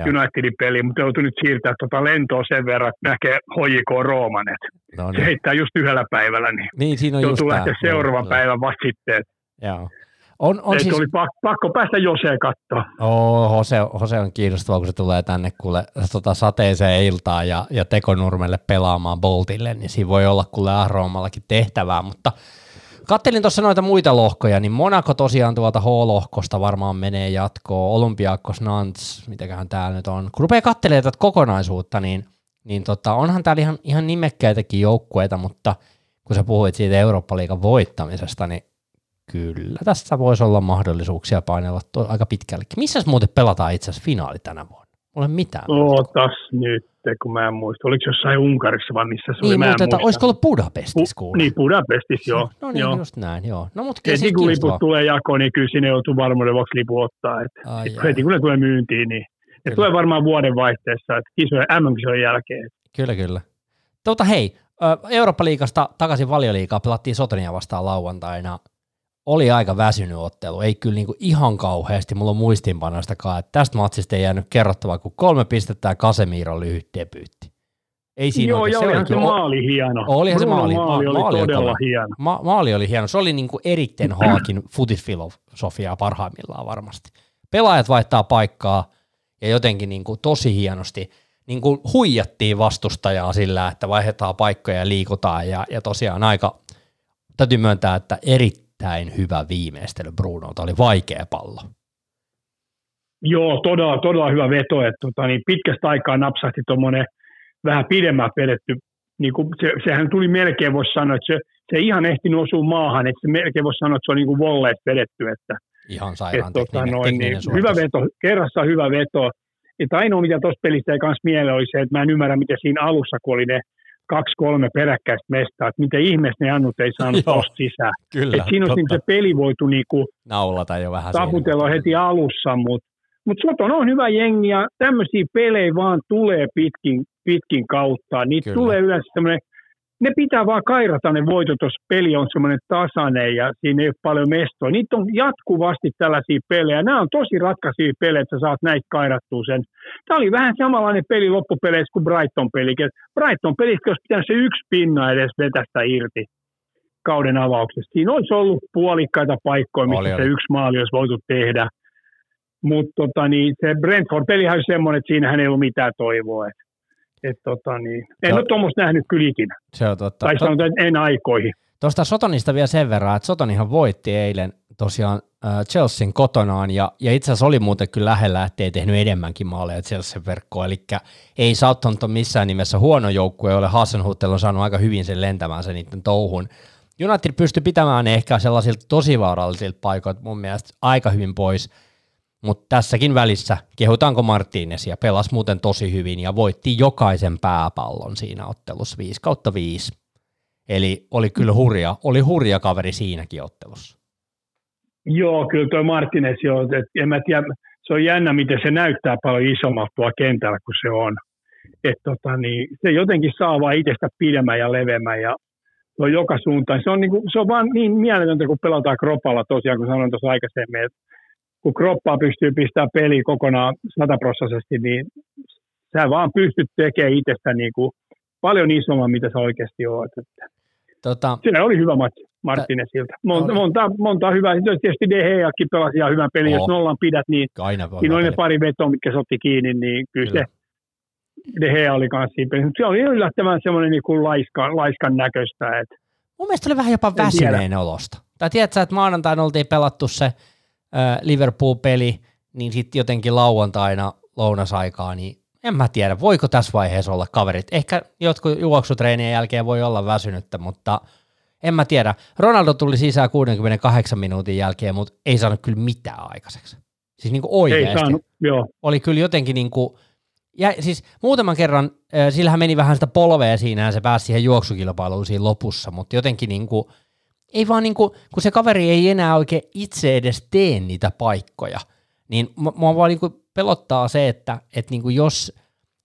Unitedin peli, mutta joutui nyt siirtää tuota lentoa sen verran, että näkee HJK Rooman, että no niin. se heittää just yhdellä päivällä, niin, niin siinä on joutuu just lähteä tämä. seuraavan joo, päivän vasta sitten. Joo. On, on siis... oli pakko, pakko päästä Joseen katsoa. Oh, Jose, Jose on kiinnostavaa, kun se tulee tänne kuule, tota, sateeseen iltaan ja, ja Tekonurmelle pelaamaan Boltille, niin siinä voi olla kuule Ahroomallakin tehtävää, mutta Kattelin tuossa noita muita lohkoja, niin Monaco tosiaan tuolta H-lohkosta varmaan menee jatkoon, Olympiakos, Nantes, mitäköhän täällä nyt on. Kun rupeaa katselemaan tätä kokonaisuutta, niin, niin tota, onhan täällä ihan, ihan nimekkäitäkin joukkueita, mutta kun sä puhuit siitä Eurooppa-liigan voittamisesta, niin kyllä tässä voisi olla mahdollisuuksia painella aika pitkällekin. Missä muuten pelataan itse asiassa finaali tänä vuonna? Ei mitään. Ootas nyt kun mä en muista. Oliko jossain Unkarissa vai missä se niin, oli? Mä mutta olisiko ollut Budapestissa kuule? Niin, Budapestissa, joo. [LAUGHS] No niin, joo. just näin, joo. No, mutta heti kun liput tulee jakoon, niin kyllä sinne joutuu varmuuden vuoksi lipu ottaa. Et, Ai et heti kun ne tulee myyntiin, niin ne tulee varmaan vuoden vaihteessa, että kisojen, MM-kisojen jälkeen. Kyllä, kyllä. Tota hei, Eurooppa-liigasta takaisin valioliigaa pelattiin Sotonia vastaan lauantaina. Oli aika väsynyt ottelu, ei kyllä niinku ihan kauheasti, mulla on muistiinpanoistakaan, että tästä matsista ei jäänyt kerrottavaa kuin kolme pistettä ja Casemiro lyhyt debyytti. Ei siinä Joo, olihan se, se maali hieno. Olihan se maali. maali, oli maali todella oli hieno. Ma- maali oli hieno. Se oli niinku Eritten Haakin futisfilosofiaa parhaimmillaan varmasti. Pelaajat vaihtaa paikkaa ja jotenkin niinku tosi hienosti niinku huijattiin vastustajaa sillä, että vaihdetaan paikkoja ja liikutaan ja, ja tosiaan aika, täytyy myöntää, että erittäin hyvä viimeistely Brunolta, oli vaikea pallo. Joo, todella, todella hyvä veto, että tota, niin pitkästä aikaa napsahti tuommoinen vähän pidemmän vedetty, niin kuin se, sehän tuli melkein, voisi sanoa, että se, se ihan ehtinyt osua maahan, että se melkein voisi sanoa, että se on niin kuin volleet vedetty. Että, ihan sairaan että, tekninen, tota, noin, niin, Hyvä veto, kerrassa hyvä veto. Että ainoa, mitä tuossa pelissä ei kanssa mieleen, oli se, että mä en ymmärrä, miten siinä alussa, kun oli ne kaksi-kolme peräkkäistä mestaa, että miten ihmeessä ne annut ei saanut tuosta sisään. Kyllä, että siinä niin se peli voitu niinku naulata jo vähän taputella heti alussa, mutta mutta Soton on hyvä jengi ja tämmöisiä pelejä vaan tulee pitkin, pitkin kautta. Niitä Kyllä. tulee yleensä semmoinen, ne pitää vaan kairata ne voitot, jos peli on semmoinen tasainen ja siinä ei ole paljon mestoa. Niitä on jatkuvasti tällaisia pelejä. Nämä on tosi ratkaisia pelejä, että sä saat näitä kairattua sen. Tämä oli vähän samanlainen peli loppupeleissä kuin Brighton-peli. Brighton pelistä olisi pitänyt se yksi pinna edes vetästä irti kauden avauksesta. Siinä olisi ollut puolikkaita paikkoja, missä oli, se oli. yksi maali olisi voitu tehdä. Mutta tota, niin, se Brentford-pelihän on semmoinen, että siinähän ei ollut mitään toivoa. Et, tota, niin, en to... ole tuommoista nähnyt kyllä ikinä. Se on totta. Tai sanotaan, että en aikoihin. Tuosta Sotonista vielä sen verran, että Sotonihan voitti eilen tosiaan äh, Chelsean kotonaan, ja, ja itse asiassa oli muuten kyllä lähellä, ettei tehnyt enemmänkin maaleja Chelsean verkkoon, eli ei Southampton missään nimessä huono joukkue ole, Hasenhut on saanut aika hyvin sen lentämään sen niiden touhun. United pystyi pitämään ehkä sellaisilta tosi vaarallisilta paikoilta mun mielestä aika hyvin pois, mutta tässäkin välissä kehutaanko Martínezia, pelasi muuten tosi hyvin ja voitti jokaisen pääpallon siinä ottelussa 5 kautta 5. Eli oli kyllä hurja, oli hurja kaveri siinäkin ottelussa. Joo, kyllä tuo Martinez, joo, et, en mä tiedä, se on jännä, miten se näyttää paljon isommalta kentällä kuin se on. Et tota, niin, se jotenkin saa vaan itsestä pidemmän ja leveämmän ja on joka suuntaan. Se on, niin kuin, se on vaan niin mieletöntä, kun pelataan kropalla tosiaan, kun sanoin tuossa aikaisemmin, että kun kroppaa pystyy pistämään peli kokonaan sataprossaisesti, niin sä vaan pystyt tekemään itsestä niin kuin paljon isomman, mitä sä oikeasti oot. Että tota, Siinä oli hyvä matsi Martinesilta. Monta, monta, monta hyvää. Tietysti De Geakin pelasi ihan hyvän pelin. Oh. Jos nollan pidät, niin Aina siinä oli ne pari vetoa, mitkä se otti kiinni, niin kyllä, kyllä. se De Gea oli kanssa siinä pelissä. Se oli yllättävän semmoinen niin kuin laiska, laiskan näköistä. Että Mun mielestä oli vähän jopa väsyneen olosta. Tai tiedätkö, että maanantaina oltiin pelattu se Liverpool-peli, niin sitten jotenkin lauantaina lounasaikaa, niin en mä tiedä, voiko tässä vaiheessa olla kaverit. Ehkä jotkut juoksutreenien jälkeen voi olla väsynyttä, mutta en mä tiedä. Ronaldo tuli sisään 68 minuutin jälkeen, mutta ei saanut kyllä mitään aikaiseksi. Siis niin kuin oikeasti. Ei saanut, joo. Oli kyllä jotenkin niin kuin, ja siis muutaman kerran, äh, sillähän meni vähän sitä polvea siinä ja se pääsi siihen juoksukilpailuun siinä lopussa, mutta jotenkin niin kuin, ei vaan niinku, kun se kaveri ei enää oikein itse edes tee niitä paikkoja, niin mua vaan niinku pelottaa se, että et niinku jos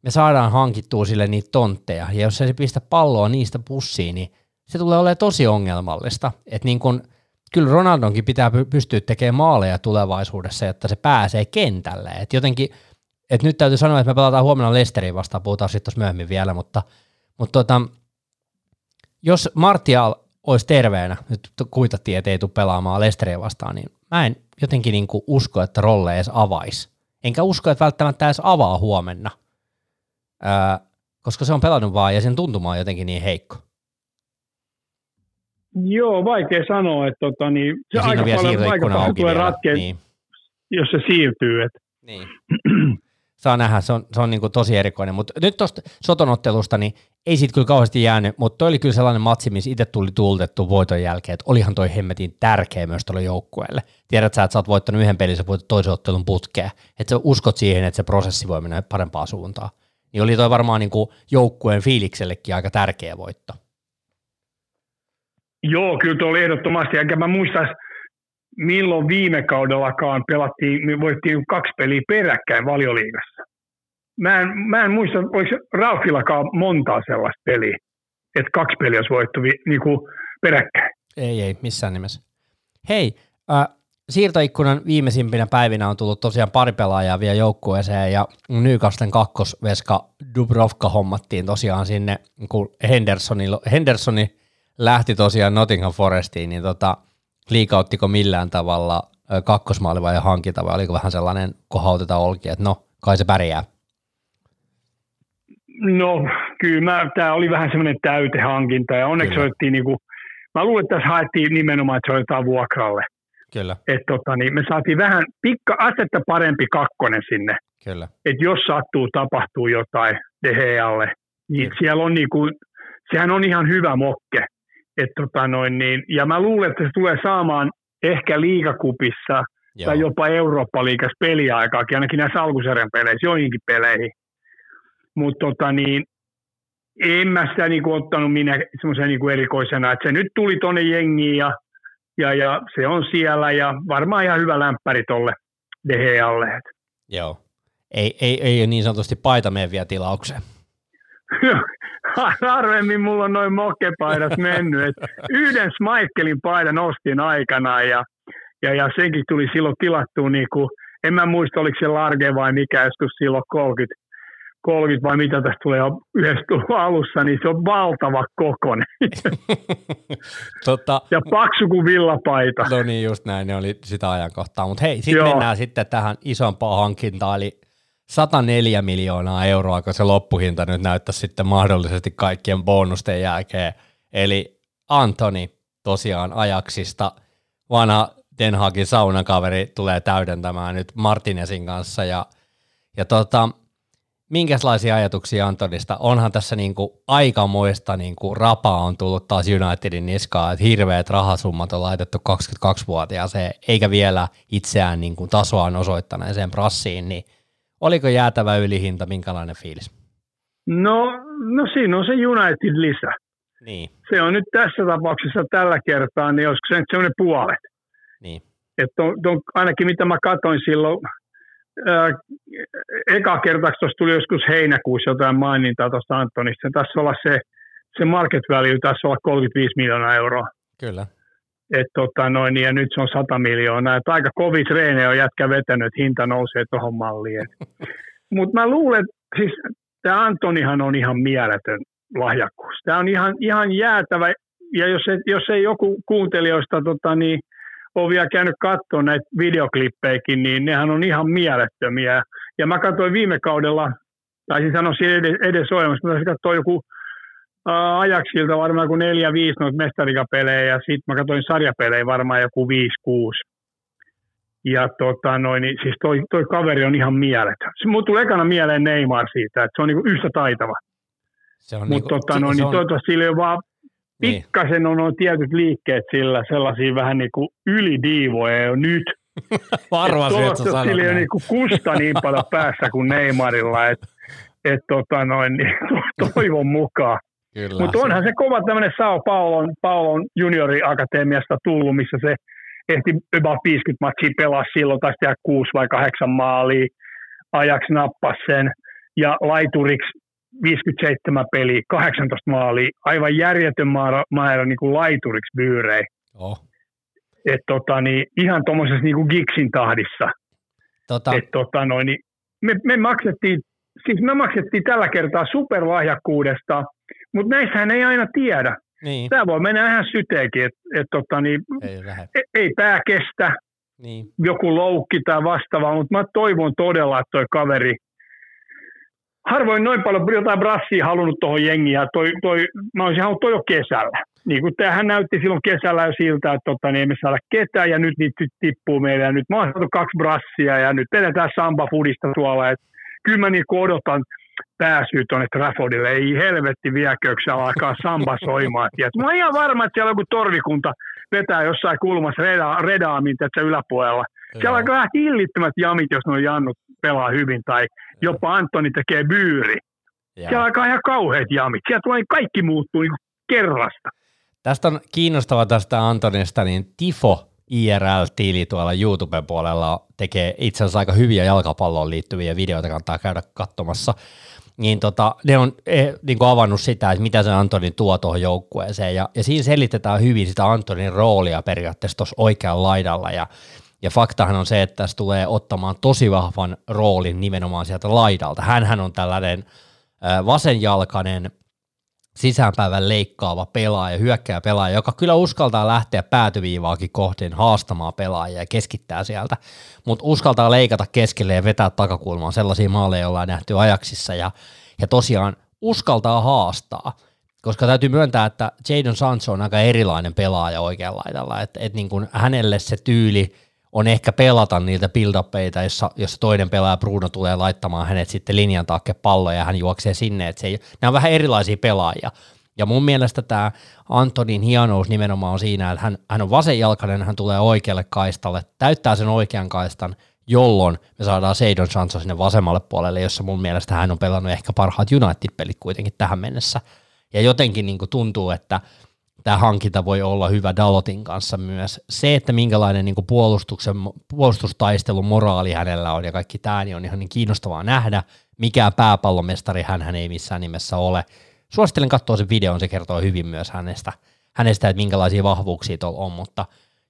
me saadaan hankittua sille niitä tontteja, ja jos se pistä palloa niistä pussiin, niin se tulee olemaan tosi ongelmallista. Että niin kun, kyllä Ronaldonkin pitää pystyä tekemään maaleja tulevaisuudessa, jotta se pääsee kentälle. Et jotenkin, et nyt täytyy sanoa, että me pelataan huomenna Lesteriin vastaan, puhutaan sitten myöhemmin vielä, mutta, mutta tota, jos Martial olisi terveenä, nyt kuitattiin, että ei tule pelaamaan Lesteriä vastaan, niin mä en jotenkin niin kuin usko, että rolle edes avaisi. Enkä usko, että välttämättä edes avaa huomenna, öö, koska se on pelannut vaan ja sen tuntuma on jotenkin niin heikko. Joo, vaikea sanoa, että tota, niin, se aika paljon, aika paljon tulee ratkeen, niin. jos se siirtyy. Että. Niin. [CLEARS THROAT] saa nähdä, se on, se on niin kuin tosi erikoinen. Mutta nyt tuosta sotonottelusta, niin ei siitä kyllä kauheasti jäänyt, mutta toi oli kyllä sellainen matsi, missä itse tuli tuultettu voiton jälkeen, että olihan toi hemmetin tärkeä myös tuolle joukkueelle. Tiedät sä, että sä oot voittanut yhden pelin, sä voitat toisen ottelun putkeen, että sä uskot siihen, että se prosessi voi mennä parempaan suuntaan. Niin oli toi varmaan niin kuin joukkueen fiiliksellekin aika tärkeä voitto. Joo, kyllä tuo oli ehdottomasti, enkä mä muistais, milloin viime kaudellakaan pelattiin, me voittiin kaksi peliä peräkkäin valioliigassa. Mä en, mä en muista, olisi Ralfillakaan montaa sellaista peliä, että kaksi peliä olisi voittu vi, niin kuin peräkkäin. Ei, ei, missään nimessä. Hei, äh, siirtoikkunan viimeisimpinä päivinä on tullut tosiaan pari pelaajaa vielä joukkueeseen ja Newcastlen kakkosveska Dubrovka hommattiin tosiaan sinne, kun Hendersoni, Hendersoni lähti tosiaan Nottingham Forestiin, niin tota, liikauttiko millään tavalla kakkosmaali vai hankinta vai oliko vähän sellainen kohauteta olki, että no kai se pärjää? No kyllä tämä oli vähän semmoinen täytehankinta ja onneksi kyllä. otettiin niinku, mä luulen, että tässä haettiin nimenomaan, että se otetaan vuokralle. Kyllä. Et tota, niin me saatiin vähän pikka astetta parempi kakkonen sinne. Kyllä. Et jos sattuu, tapahtuu jotain Dehealle, niin Kyllä. siellä on niinku, sehän on ihan hyvä mokke. Et tota noin, niin, ja mä luulen, että se tulee saamaan ehkä liigakupissa Joo. tai jopa Eurooppa-liigassa peliaikaakin, ainakin näissä alkusarjan peleissä, joihinkin peleihin. Mutta tota niin, en mä sitä niinku ottanut minä semmoisen niinku erikoisena, että se nyt tuli tuonne jengiin ja, ja, ja, se on siellä ja varmaan ihan hyvä lämpäri tuolle Dehealle. Joo. Ei, ei, ei niin sanotusti paita mene vielä tilaukseen. [LAUGHS] Harvemmin mulla on noin mokkepaidat mennyt. Et yhden Smaikkelin paidan ostin aikanaan ja, ja, ja senkin tuli silloin tilattua, niin kuin, en mä muista oliko se Large vai mikä joskus silloin 30, 30 vai mitä tästä tulee yhdessä alussa, niin se on valtava kokonen. [LAUGHS] tota, ja paksu kuin villapaita. No niin, just näin, ne oli sitä ajankohtaa. Mutta hei, sitten mennään sitten tähän isompaan hankintaan, eli 104 miljoonaa euroa, kun se loppuhinta nyt näyttää sitten mahdollisesti kaikkien bonusten jälkeen. Eli Antoni tosiaan ajaksista, vanha Den Hagin saunakaveri tulee täydentämään nyt Martinesin kanssa ja, ja tota, minkälaisia ajatuksia Antonista? Onhan tässä niinku aikamoista niinku rapaa on tullut taas Unitedin niskaa, että hirveät rahasummat on laitettu 22-vuotiaaseen, eikä vielä itseään niinku tasoaan osoittaneeseen prassiin, niin Oliko jäätävä ylihinta, minkälainen fiilis? No, no siinä on se United lisä. Niin. Se on nyt tässä tapauksessa tällä kertaa, niin olisiko se nyt semmoinen puolet. Niin. Että on, on, ainakin mitä mä katsoin silloin, ää, eka kertaksi tuossa tuli joskus heinäkuussa jotain mainintaa tuosta Antonista. Tässä olla se, se market value tässä olla 35 miljoonaa euroa. Kyllä. Et tota noin, ja nyt se on 100 miljoonaa. Et aika kovin treenejä on jätkä vetänyt, että hinta nousee tuohon malliin. [LAUGHS] Mutta mä luulen, että siis tämä Antonihan on ihan mieletön lahjakkuus. Tämä on ihan, ihan jäätävä, ja jos ei, jos ei joku kuuntelijoista tota, niin, ole vielä käynyt katsoa näitä videoklippejäkin, niin nehän on ihan mielettömiä. Ja mä katsoin viime kaudella, taisin sanoa edes, edes olemassa, mutta katsoin joku ajaksilta varmaan kuin neljä, viisi noita mestarikapelejä ja sitten mä katsoin sarjapelejä varmaan joku viisi, kuusi. Ja tota noin, niin siis toi, toi kaveri on ihan mieletön. Mulla tuli ekana mieleen Neymar siitä, että se on niinku yhtä taitava. Mutta niinku, tota noin, niin on... toivottavasti sillä on vaan niin. pikkasen on tietyt liikkeet sillä, sellaisia vähän niin kuin ylidiivoja jo nyt. [LAUGHS] Varmasti, että sä sillä ei ole niinku kusta niin paljon päässä kuin Neymarilla, että et tota noin, niin, [LAUGHS] toivon mukaan. Mutta onhan se kova tämmöinen Sao Paulon, Paulon junioriakatemiasta tullut, missä se ehti about 50 matchia pelaa silloin, taisi tehdä 6 vai 8 maalia, ajaksi nappas sen, ja laituriksi 57 peli, 18 maalia, aivan järjetön määrä, määrä niin kuin laituriksi byyrei. Oh. Et tota, niin, ihan tuommoisessa niin giksin tahdissa. Tota... Et tota, noin, niin me, me, maksettiin, siis me maksettiin tällä kertaa superlahjakkuudesta mutta näissähän ei aina tiedä. Niin. Tämä voi mennä ihan syteenkin, että et, tota, niin, ei, ei, ei pää kestä niin. joku loukki tai vastaava, mutta mä toivon todella, että toi kaveri, harvoin noin paljon jotain brassia halunnut tuohon jengiin, ja toi, toi, mä olisin halunnut toi jo kesällä. Niin kuin tämähän näytti silloin kesällä jo siltä, että tota, niin emme saada ketään, ja nyt niitä tippuu meille, ja nyt mä oon kaksi brassia, ja nyt pidetään samba fudista tuolla, että kyllä mä niin odotan, pääsyä tuonne Traffordille. Ei helvetti viekö, alkaa samba soimaan. Tiedät. Mä oon ihan varma, että siellä on joku torvikunta vetää jossain kulmassa reda, redaamin tässä yläpuolella. Joo. Siellä alkaa hillittömät jamit, jos nuo jannut pelaa hyvin, tai jopa Antoni tekee byyri. Joo. Siellä alkaa ihan kauheat jamit. Siellä tulee kaikki muuttuu niin kerrasta. Tästä on kiinnostava tästä Antonista, niin tifo IRL-tili tuolla YouTuben puolella tekee itse asiassa aika hyviä jalkapalloon liittyviä videoita, kannattaa käydä katsomassa. Niin tota, ne on eh, niin kuin avannut sitä, että mitä se Antonin tuo tuohon joukkueeseen. Ja, ja siinä selitetään hyvin sitä Antonin roolia periaatteessa tuossa oikealla laidalla. Ja, ja faktahan on se, että tässä tulee ottamaan tosi vahvan roolin nimenomaan sieltä laidalta. Hänhän on tällainen vasenjalkainen sisäänpäivän leikkaava pelaaja, hyökkää pelaaja, joka kyllä uskaltaa lähteä päätyviivaakin kohteen haastamaan pelaajia ja keskittää sieltä, mutta uskaltaa leikata keskelle ja vetää takakulmaan sellaisia maaleja, joilla on nähty ajaksissa ja, ja tosiaan uskaltaa haastaa, koska täytyy myöntää, että Jadon Sancho on aika erilainen pelaaja oikealla laidalla, että et niin hänelle se tyyli on ehkä pelata niiltä build jossa, jossa toinen pelaaja Bruno tulee laittamaan hänet sitten linjan taakke palloja ja hän juoksee sinne, että se ei, nämä on vähän erilaisia pelaajia. Ja mun mielestä tämä Antonin hienous nimenomaan on siinä, että hän, hän on vasenjalkainen, hän tulee oikealle kaistalle, täyttää sen oikean kaistan, jolloin me saadaan Seidon Sancho sinne vasemmalle puolelle, jossa mun mielestä hän on pelannut ehkä parhaat United-pelit kuitenkin tähän mennessä. Ja jotenkin niin tuntuu, että tämä hankinta voi olla hyvä Dalotin kanssa myös. Se, että minkälainen niin puolustuksen, puolustustaistelun moraali hänellä on ja kaikki tämä, niin on ihan niin kiinnostavaa nähdä. Mikä pääpallomestari hän, ei missään nimessä ole. Suosittelen katsoa sen videon, se kertoo hyvin myös hänestä, hänestä että minkälaisia vahvuuksia tuolla on, mutta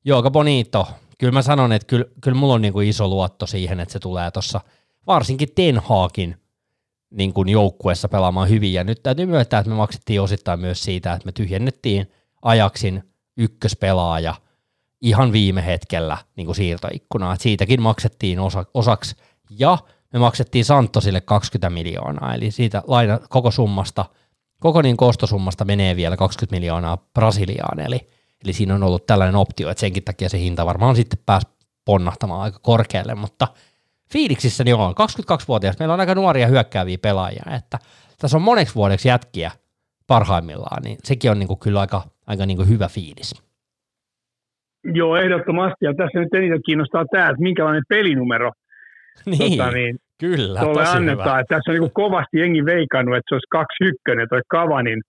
Jooga Bonito, kyllä mä sanon, että kyllä, kyllä mulla on niin kuin iso luotto siihen, että se tulee tuossa varsinkin Ten Hagin niin kuin joukkuessa pelaamaan hyvin, ja nyt täytyy myöntää, että me maksettiin osittain myös siitä, että me tyhjennettiin Ajaksin ykköspelaaja ihan viime hetkellä niin kuin siirtoikkunaa. Et siitäkin maksettiin osa, osaksi. Ja me maksettiin Santosille 20 miljoonaa, eli siitä laina koko summasta, koko niin kostosummasta menee vielä 20 miljoonaa Brasiliaan, eli, eli siinä on ollut tällainen optio, että senkin takia se hinta varmaan sitten pääsi ponnahtamaan aika korkealle, mutta fiiliksissä niin on 22-vuotias, meillä on aika nuoria hyökkääviä pelaajia, että tässä on moneksi vuodeksi jätkiä parhaimmillaan, niin sekin on niin kuin kyllä aika, aika niin kuin hyvä fiilis. Joo, ehdottomasti. Ja tässä nyt eniten kiinnostaa tämä, että minkälainen pelinumero niin, tota, niin, kyllä, tosi annetaan. hyvä. Että tässä on niin kovasti jengi veikannut, että se olisi kaksi ykkönen, toi Kavanin,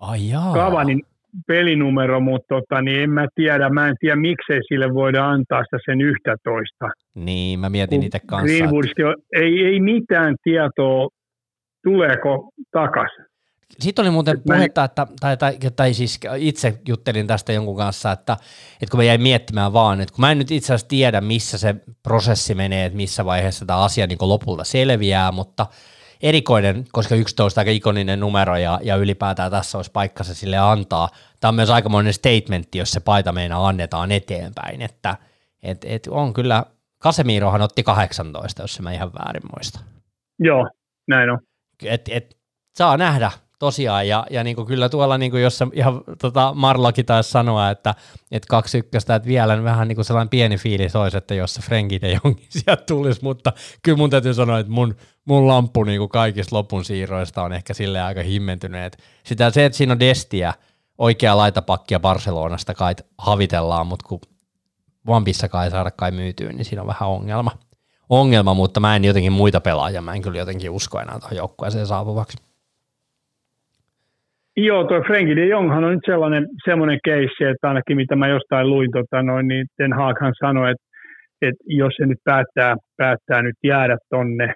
Ai jaa. Kavanin pelinumero, mutta tota, niin en mä tiedä, mä en tiedä miksei sille voida antaa sitä sen yhtä toista. Niin, mä mietin itse kanssa. Greenwoodista ei, ei mitään tietoa, tuleeko takaisin. Sitten oli muuten puhetta, että, tai, tai, tai siis itse juttelin tästä jonkun kanssa, että, että kun mä jäin miettimään vaan, että kun mä en nyt itse asiassa tiedä, missä se prosessi menee, että missä vaiheessa tämä asia niin lopulta selviää, mutta erikoinen, koska 11 aika ikoninen numero ja, ja ylipäätään tässä olisi paikka se sille antaa. Tämä on myös aikamoinen statementti, jos se paita meinaa annetaan eteenpäin, että et, et on kyllä, Kasemirohan otti 18, jos mä ihan väärin muista. Joo, näin on. Et, et, saa nähdä, tosiaan, ja, ja niin kuin kyllä tuolla, niin kuin jos ihan tota Marlokin taisi sanoa, että, että kaksi ykköstä, että vielä vähän niin kuin sellainen pieni fiilis olisi, että jos se Frenkin ja jonkin [LAUGHS] sieltä tulisi, mutta kyllä mun täytyy sanoa, että mun, mun lamppu niin kuin kaikista lopun siirroista on ehkä sille aika himmentynyt, että sitä se, että siinä on Destiä, oikea laitapakkia Barcelonasta kai havitellaan, mutta kun Vampissa kai saada kai myytyä, niin siinä on vähän ongelma. Ongelma, mutta mä en jotenkin muita pelaajia, mä en kyllä jotenkin usko enää tuohon joukkueeseen saapuvaksi. Joo, tuo Frenkie de Jonghan on nyt sellainen, sellainen keissi, että ainakin mitä mä jostain luin, tota noin, niin Ten Haghan sanoi, että, että jos se nyt päättää, päättää nyt jäädä tonne,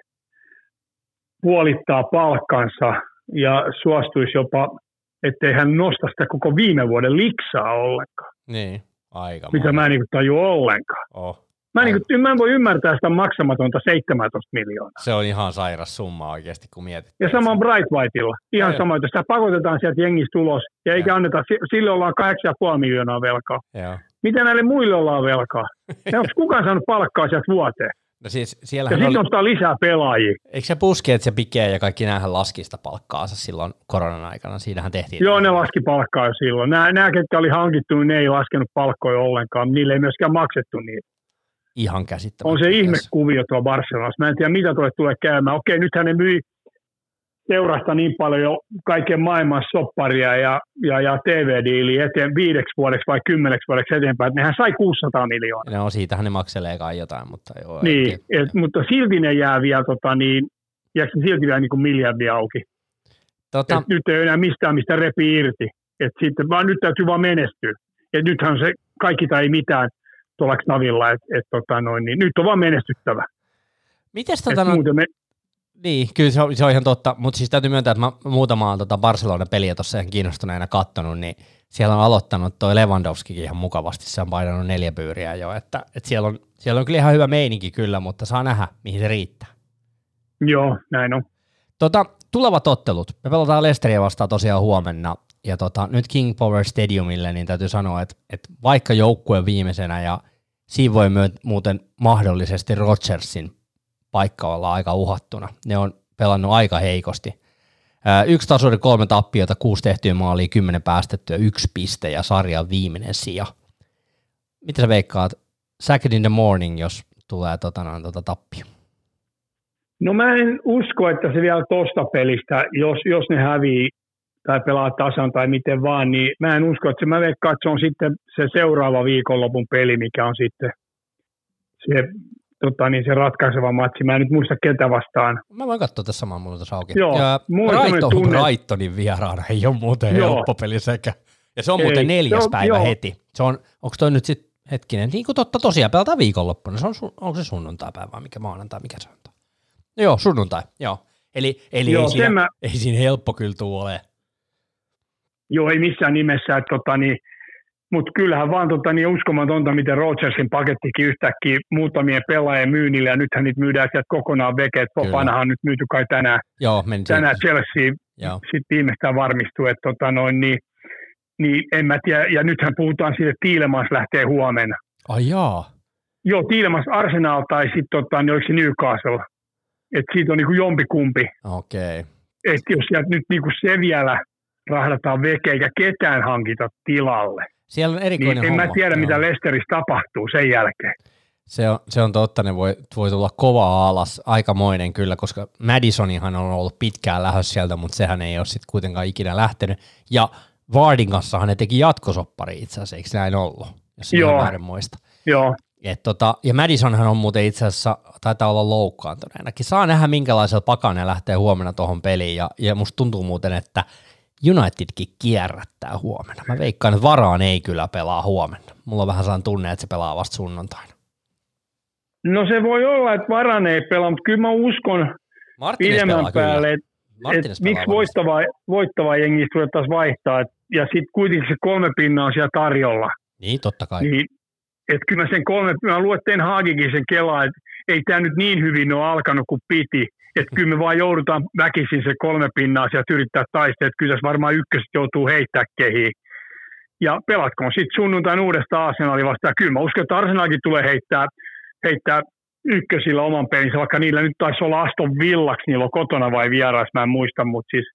puolittaa palkkansa ja suostuisi jopa, ettei hän nosta sitä koko viime vuoden liksaa ollenkaan. Niin, aika. Mitä mä en niin taju ollenkaan. Oh. Mä, niin kuin, mä en voi ymmärtää sitä maksamatonta 17 miljoonaa. Se on ihan sairas summa oikeasti, kun mietit. Ja sama on Bright Whiteilla. Ihan sama, että sitä pakotetaan sieltä jengistä ulos ja eikä anneta, sille ollaan 8,5 miljoonaa velkaa. Joo. Mitä näille muille ollaan velkaa? [LAUGHS] Ja onko kukaan saanut palkkaa sieltä vuoteen? No siis ja sitten oli... ottaa lisää pelaajia. Eikö se puski, että se Pike ja kaikki näähän laskista palkkaansa silloin koronan aikana? Siinähän tehtiin. Joo, ne laski palkkaa jo silloin. Nämä, nämä ketkä oli hankittu, niin ne ei laskenut palkkoja ollenkaan. Niille ei myöskään maksettu niitä. Ihan käsittämättä. On se ihmekuvio tuo Barcelonassa. Mä en tiedä, mitä tuolle tulee käymään. Okei, nythän ne myi seurasta niin paljon jo kaiken maailman sopparia ja, ja, ja TV-diiliä eteen viideksi vuodeksi vai kymmeneksi vuodeksi eteenpäin. Nehän sai 600 miljoonaa. No siitähän ne makselee kai jotain, mutta joo. Niin, et, mutta silti ne jää vielä, tota, niin, jääkö silti vielä niin kuin miljardia auki. Tota... Et nyt ei enää mistään, mistä repi irti. Et sitten vaan nyt täytyy vaan menestyä. Et nythän se kaikki tai ei mitään tuolla Knavilla, että et, tota noin, niin nyt on vaan menestyttävä. Mites tota, no, me... Niin, kyllä se on, se on ihan totta, mutta siis täytyy myöntää, että mä muutamaa tota Barcelona-peliä tuossa ihan kiinnostuneena kattonut, niin siellä on aloittanut toi Lewandowskikin ihan mukavasti, se on painanut neljä pyyriä jo, että, että siellä, on, siellä on kyllä ihan hyvä meininki kyllä, mutta saa nähdä, mihin se riittää. Joo, näin on. Tota, tulevat ottelut. Me pelataan Lesteriä vastaan tosiaan huomenna, ja tota, nyt King Power Stadiumille, niin täytyy sanoa, että, että vaikka joukkue viimeisenä, ja siinä voi myö, muuten mahdollisesti Rodgersin paikka olla aika uhattuna. Ne on pelannut aika heikosti. Yksi tasuri, kolme tappiota, kuusi tehtyä maalia, kymmenen päästettyä, yksi piste ja sarjan viimeinen sija. Mitä sä veikkaat? Second in the morning, jos tulee tota, noin, tota tappio. No mä en usko, että se vielä tosta pelistä, jos, jos ne hävii tai pelaa tasan tai miten vaan, niin mä en usko, että se, mä veikkaan, että se on sitten se seuraava viikonlopun peli, mikä on sitten se, tota, niin se ratkaiseva matsi. Mä en nyt muista ketä vastaan. Mä voin katsoa tässä samaa mulla auki. Joo, ja Brighton, tunne... Brightonin vieraana ei ole muuten joo. helppo peli sekä. Ja se on muuten ei, neljäs on, päivä joo. heti. Se on, onko toi nyt sitten hetkinen, niin kuin totta tosiaan pelataan viikonloppuna. Se on, onko se sunnuntai-päivä vai mikä maanantai, mikä se on? Joo, sunnuntai, joo. Eli, eli joo, ei, siinä, mä... ei siinä helppo kyllä ole. Joo, ei missään nimessä. Että, tota, niin, mutta kyllähän vaan tota, niin uskomatonta, miten Rodgersin pakettikin yhtäkkiä muutamien pelaajien myynnille, ja nythän niitä myydään sieltä kokonaan veke, että Popanahan on nyt myyty kai tänään, Joo, tänään Chelsea, sitten viimeistään varmistuu, että tota, noin, niin, niin en mä tiedä, ja nythän puhutaan siitä, että Tiilemans lähtee huomenna. Ai jaa. Joo, Tiilemans Arsenal tai sitten tota, niin oliko se Newcastle. Että siitä on niin kuin jompikumpi. Okei. Okay. Että jos sieltä nyt niin kuin se vielä rahdataan veke eikä ketään hankita tilalle. Siellä on erikoinen niin homma. en mä tiedä, Joo. mitä Lesterissä tapahtuu sen jälkeen. Se on, se on totta, ne voi, voi tulla kova alas, aikamoinen kyllä, koska Madisonihan on ollut pitkään lähössä sieltä, mutta sehän ei ole sitten kuitenkaan ikinä lähtenyt. Ja Vardin kanssahan ne teki jatkosoppari itse asiassa, eikö näin ollut? Jos Joo. väärin muista. Joo. Et tota, ja Madisonhan on muuten itse asiassa, taitaa olla loukkaantuneenakin. Saa nähdä, minkälaisella pakana lähtee huomenna tuohon peliin, ja, ja musta tuntuu muuten, että Unitedkin kierrättää huomenna. Mä veikkaan, että varaan ei kyllä pelaa huomenna. Mulla on vähän sellainen tunne, että se pelaa vasta sunnuntaina. No se voi olla, että Varan ei pelaa, mutta kyllä mä uskon Martines pidemmän päälle, että et miksi voittava, voittava jengi ruvettaisiin vaihtaa. Et, ja sitten kuitenkin se kolme pinnaa on siellä tarjolla. Niin, totta kai. Niin, et kyllä mä sen kolme, mä luetteen Haagikin sen kelaa, että ei tämä nyt niin hyvin ole alkanut kuin piti. Että kyllä me vaan joudutaan väkisin se kolme pinnaa sieltä yrittää taistaa, että kyllä tässä varmaan ykköset joutuu heittää kehiin. Ja pelatkoon sitten sunnuntain uudestaan Arsenali vastaan. Kyllä mä uskon, että Arsenalkin tulee heittää, heittää ykkösillä oman pelinsä, vaikka niillä nyt taisi olla Aston Villaksi, niillä on kotona vai vieras, mä en muista, mutta siis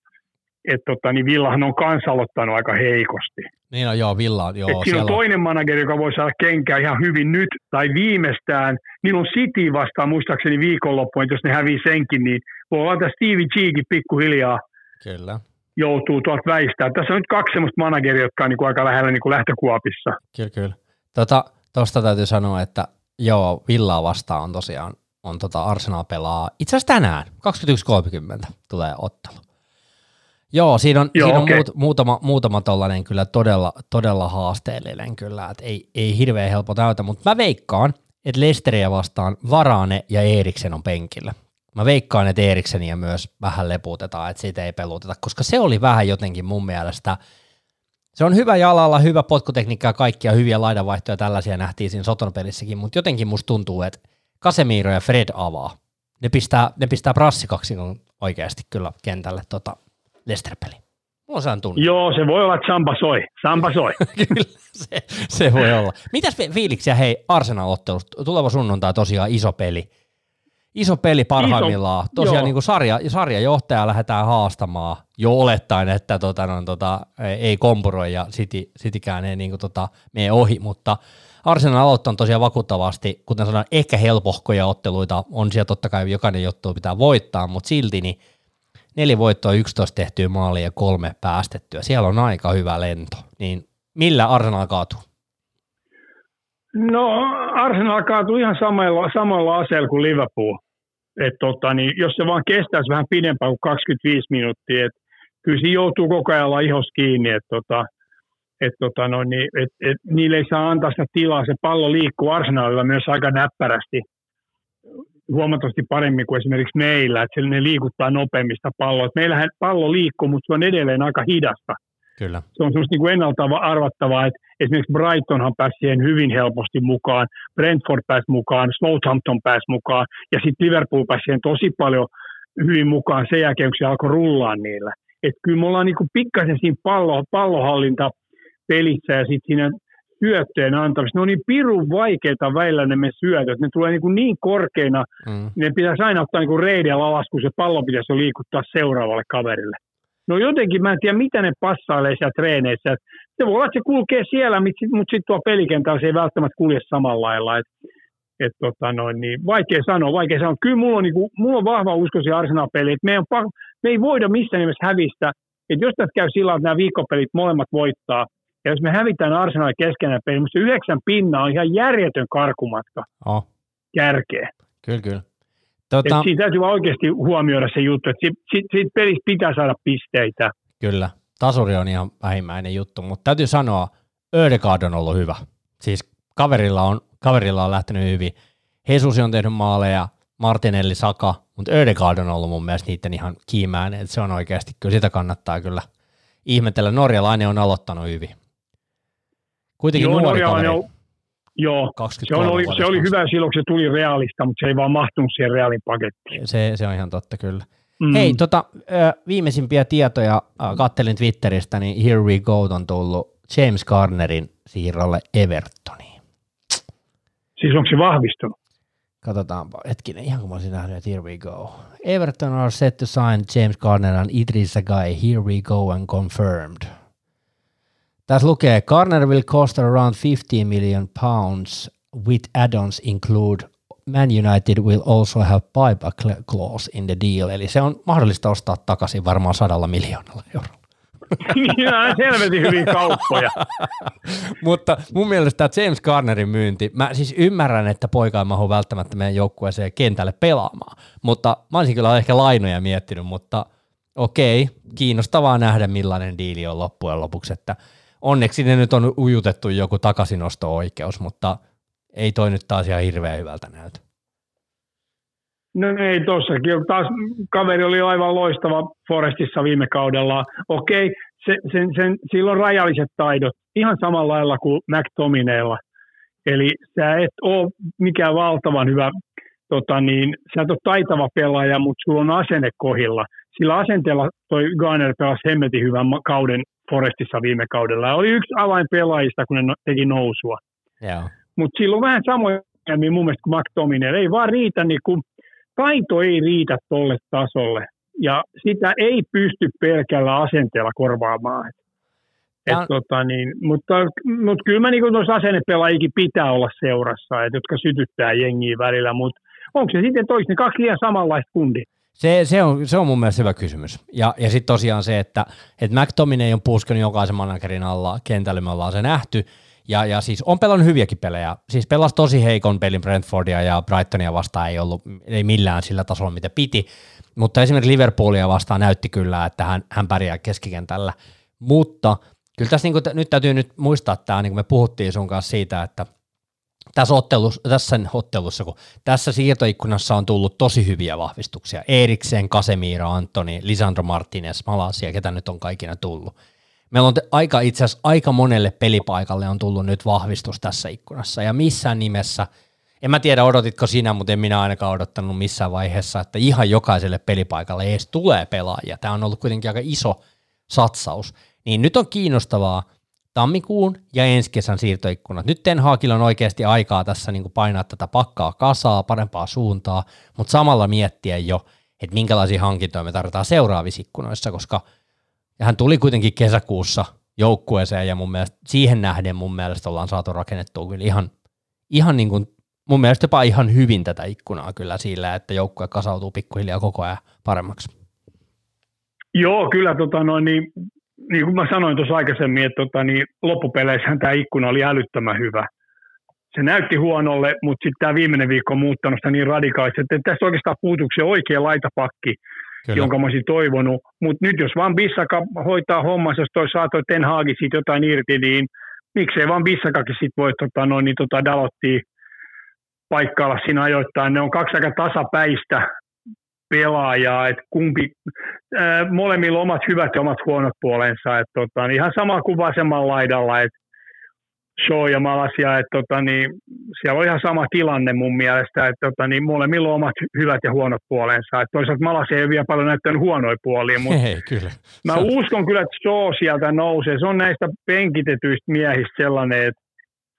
että tota, niin Villahan on kanssa aloittanut aika heikosti. Niin on, joo, Villa, joo. Et siinä on toinen manageri, joka voi saada kenkää ihan hyvin nyt tai viimeistään. Niillä on City vastaan muistaakseni viikonloppuun, että jos ne hävii senkin, niin voi olla, että Stevie Cheekin pikkuhiljaa Kyllä. joutuu tuolta väistää. Tässä on nyt kaksi sellaista manageria, jotka on niin kuin aika lähellä niin kuin lähtökuopissa. Kyllä, kyllä. Tota, tosta täytyy sanoa, että joo, Villaa vastaan on tosiaan on tota Arsenal pelaa itse asiassa tänään, 21.30 tulee ottelu. Joo, siinä on, Joo, siinä on okay. muut, muutama, muutama tollainen kyllä todella, todella haasteellinen kyllä, että ei, ei hirveän helppo täytä, mutta mä veikkaan, että Lesteriä vastaan Varane ja Eriksen on penkillä. Mä veikkaan, että Erikseniä myös vähän leputetaan, että siitä ei peluteta, koska se oli vähän jotenkin mun mielestä, se on hyvä jalalla, hyvä potkutekniikka ja kaikkia hyviä laidanvaihtoja tällaisia nähtiin siinä Soton pelissäkin, mutta jotenkin musta tuntuu, että Casemiro ja Fred avaa. Ne pistää, ne pistää prassikaksi oikeasti kyllä kentälle tota, Leicester-peli. Mulla on tunne. Joo, se voi olla, että Sampa soi. Sampa soi. [LAUGHS] Kyllä, se, se, voi olla. Mitäs fiiliksiä, hei, Arsenal-ottelusta? Tuleva sunnuntai tosiaan iso peli. Iso peli parhaimmillaan. Iso, tosiaan niin kuin sarja, sarjajohtaja lähdetään haastamaan jo olettaen, että tota, no, tota, ei kompuroi ja City, Citykään ei niin kuin, tota, mene ohi, mutta Arsenal aloittaa tosiaan vakuuttavasti, kuten sanoin, ehkä helpohkoja otteluita on siellä totta kai jokainen juttu pitää voittaa, mutta silti niin neljä voittoa, 11 tehtyä maalia ja kolme päästettyä. Siellä on aika hyvä lento. Niin millä Arsenal kaatuu? No Arsenal kaatuu ihan samalla, samalla aseella kuin Liverpool. Et tota, niin jos se vaan kestäisi vähän pidempään kuin 25 minuuttia, että kyllä siinä joutuu koko ajan ihos kiinni. Et tota, et, tota, no, niin, et, et, niille ei saa antaa sitä tilaa, se pallo liikkuu arsenaalilla myös aika näppärästi huomattavasti paremmin kuin esimerkiksi meillä, että ne liikuttaa nopeammista palloa. Meillähän pallo liikkuu, mutta se on edelleen aika hidasta. Kyllä. Se on semmoista niin ennalta arvattavaa, että esimerkiksi Brightonhan pääsi siihen hyvin helposti mukaan, Brentford pääsi mukaan, Southampton pääsi mukaan, ja sitten Liverpool pääsi siihen tosi paljon hyvin mukaan sen jälkeen, kun se alkoi rullaa niillä. Että kyllä me ollaan niin pikkasen siinä pallo, pallohallinta pelissä ja sitten siinä syötteen antamista. Ne on niin pirun vaikeita väillä ne me syötöt. Ne tulee niin, niin korkeina, mm. ne pitäisi aina ottaa niin reidellä alas, kun se pallo pitäisi jo liikuttaa seuraavalle kaverille. No jotenkin mä en tiedä, mitä ne passailee siellä treeneissä. Se voi olla, että se kulkee siellä, mutta sitten tuo pelikentällä se ei välttämättä kulje samalla lailla. Et, et tota noin, niin vaikea sanoa, vaikea sanoa. Kyllä mulla on, niin kuin, mulla on vahva usko siihen Arsenal-peliin, että me, on, me ei voida missään nimessä hävistä. Että jos tässä käy sillä että nämä viikkopelit molemmat voittaa, ja jos me hävitään Arsenal keskenään peli, mutta se yhdeksän pinna on ihan järjetön karkumatka oh. kärkeä. Kyllä, kyllä. Tota... Et siinä täytyy oikeasti huomioida se juttu, että siitä, siitä, siitä pelistä pitää saada pisteitä. Kyllä, tasuri on ihan vähimmäinen juttu, mutta täytyy sanoa, Ödegaard on ollut hyvä. Siis kaverilla on, kaverilla on lähtenyt hyvin. Jesus on tehnyt maaleja, Martinelli Saka, mutta Ödegaard on ollut mun mielestä niiden ihan kiimäinen, että se on oikeasti, kyllä sitä kannattaa kyllä ihmetellä. Norjalainen on aloittanut hyvin. Kuitenkin Joo, nuori kaveri. Joo, se, on, oli, se oli hyvä silloin, kun se tuli realista, mutta se ei vaan mahtunut siihen realin pakettiin. Se, se on ihan totta kyllä. Mm. Hei, tota, viimeisimpiä tietoja kattelin Twitteristä, niin Here We Go on tullut James Garnerin siirrolle Evertoniin. Siis onko se vahvistunut? Katsotaanpa hetkinen, ihan kun mä olisin nähnyt, että here we go. Everton are set to sign James Garner and Idrissa Guy. Here we go and confirmed. Tässä lukee, Garner will cost around 50 million pounds with add-ons include Man United will also have buyback clause in the deal, eli se on mahdollista ostaa takaisin varmaan sadalla miljoonalla eurolla. [LAUGHS] On selvästi hyvin kauppoja. [LAUGHS] Mutta mun mielestä tämä James Garnerin myynti, mä siis ymmärrän, että poika ei mahu välttämättä meidän joukkueeseen kentälle pelaamaan, mutta mä olisin kyllä ehkä lainoja miettinyt, mutta okei, kiinnostavaa nähdä millainen diili on loppujen lopuksi, että onneksi ne nyt on ujutettu joku takaisinosto-oikeus, mutta ei toi nyt taas ihan hirveän hyvältä näytä. No ei tossakin. Taas kaveri oli aivan loistava Forestissa viime kaudella. Okei, se, sen, sen, sillä on rajalliset taidot, ihan samalla lailla kuin McTominaylla. Eli sä et ole mikään valtavan hyvä, tota niin, sä et ole taitava pelaaja, mutta sulla on asenne kohilla. Sillä asenteella toi Garner pelasi hemmetin hyvän kauden Forestissa viime kaudella. Ja oli yksi avainpelaajista, kun ne no, teki nousua. Mutta sillä on vähän samoja mun mielestä kuin McTominay. Ei vaan riitä niin kuin taito ei riitä tolle tasolle ja sitä ei pysty pelkällä asenteella korvaamaan. Et, ja... tota niin, mutta, mutta kyllä mä niin tuossa asennepelaajikin pitää olla seurassa, et, jotka sytyttää jengiä välillä, mutta onko se sitten toista kaksi liian samanlaista kundia? Se, se, on, se on mun mielestä hyvä kysymys. Ja, ja sitten tosiaan se, että, että McTominay on puskenut jokaisen managerin alla kentälle, me ollaan se nähty, ja, ja siis on pelannut hyviäkin pelejä. Siis pelasi tosi heikon pelin Brentfordia ja Brightonia vastaan ei ollut ei millään sillä tasolla, mitä piti. Mutta esimerkiksi Liverpoolia vastaan näytti kyllä, että hän, hän pärjää keskikentällä. Mutta kyllä tässä niin kuin, nyt täytyy nyt muistaa tämä, niin kuin me puhuttiin sun kanssa siitä, että tässä ottelussa, tässä ottelussa, kun tässä siirtoikkunassa on tullut tosi hyviä vahvistuksia. Eriksen, Casemiro, Antoni, Lisandro Martinez, Malasia, ketä nyt on kaikina tullut meillä on aika itse asiassa aika monelle pelipaikalle on tullut nyt vahvistus tässä ikkunassa ja missään nimessä, en mä tiedä odotitko sinä, mutta en minä ainakaan odottanut missään vaiheessa, että ihan jokaiselle pelipaikalle edes tulee pelaajia. Tämä on ollut kuitenkin aika iso satsaus. Niin nyt on kiinnostavaa tammikuun ja ensi kesän siirtoikkunat. Nyt Ten Hagilla on oikeasti aikaa tässä niin kuin painaa tätä pakkaa kasaa, parempaa suuntaa, mutta samalla miettiä jo, että minkälaisia hankintoja me tarvitaan seuraavissa ikkunoissa, koska – hän tuli kuitenkin kesäkuussa joukkueeseen ja mun mielestä siihen nähden mun mielestä ollaan saatu rakennettua kyllä ihan, ihan niin kuin, mun mielestä jopa ihan hyvin tätä ikkunaa kyllä sillä, että joukkue kasautuu pikkuhiljaa koko ajan paremmaksi. Joo, kyllä tota noin, niin, niin kuin mä sanoin tuossa aikaisemmin, että tota, niin loppupeleissä tämä ikkuna oli älyttömän hyvä. Se näytti huonolle, mutta sitten tämä viimeinen viikko on muuttanut sitä niin radikaalisesti, että tässä oikeastaan puutuksi oikea laitapakki, Kyllä. jonka mä olisin toivonut. Mutta nyt jos vaan Bissaka hoitaa hommansa, jos toi saa toi Ten Hagi siitä jotain irti, niin miksei vaan Bissakakin sit voi tota, noin, niin, tota, Dalottia paikkailla siinä ajoittain. Ne on kaksi aika tasapäistä pelaajaa, että kumpi, ää, molemmilla omat hyvät ja omat huonot puolensa. Et, tota, niin ihan sama kuin vasemmalla laidalla, että Shaw ja Malasia, että tota, niin, siellä on ihan sama tilanne mun mielestä, että tota, niin, molemmilla on omat hyvät ja huonot puolensa. Et toisaalta Malasia ei ole vielä paljon näyttänyt huonoja puolia, mutta ei, kyllä. mä uskon kyllä, että Shaw sieltä nousee. Se on näistä penkitetyistä miehistä sellainen, että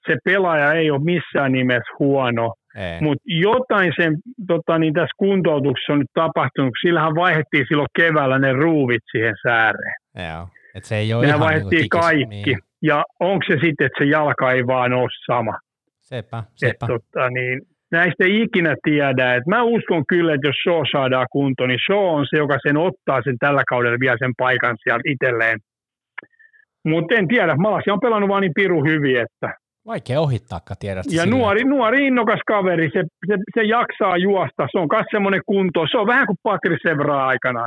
se pelaaja ei ole missään nimessä huono, mutta jotain sen, tota, niin tässä kuntoutuksessa on nyt tapahtunut, sillähän vaihdettiin silloin keväällä ne ruuvit siihen sääreen. Joo. Et se ei ole Nehän vaihdettiin niin kaikki. Niin. Ja onko se sitten, että se jalka ei vaan ole sama? Sepä, sepä. Et, tota, niin, näistä ei ikinä tiedä. Et mä uskon kyllä, että jos Shaw saadaan kuntoon, niin Shaw on se, joka sen ottaa sen tällä kaudella vielä sen paikan sieltä itselleen. Mutta en tiedä, Malasia on pelannut vaan niin piru hyvin, että Vaikea ohittaa, tiedät. Ja nuori, nuori innokas kaveri, se, se, se, jaksaa juosta, se on myös semmoinen kunto, se on vähän kuin Patri Sevra aikana,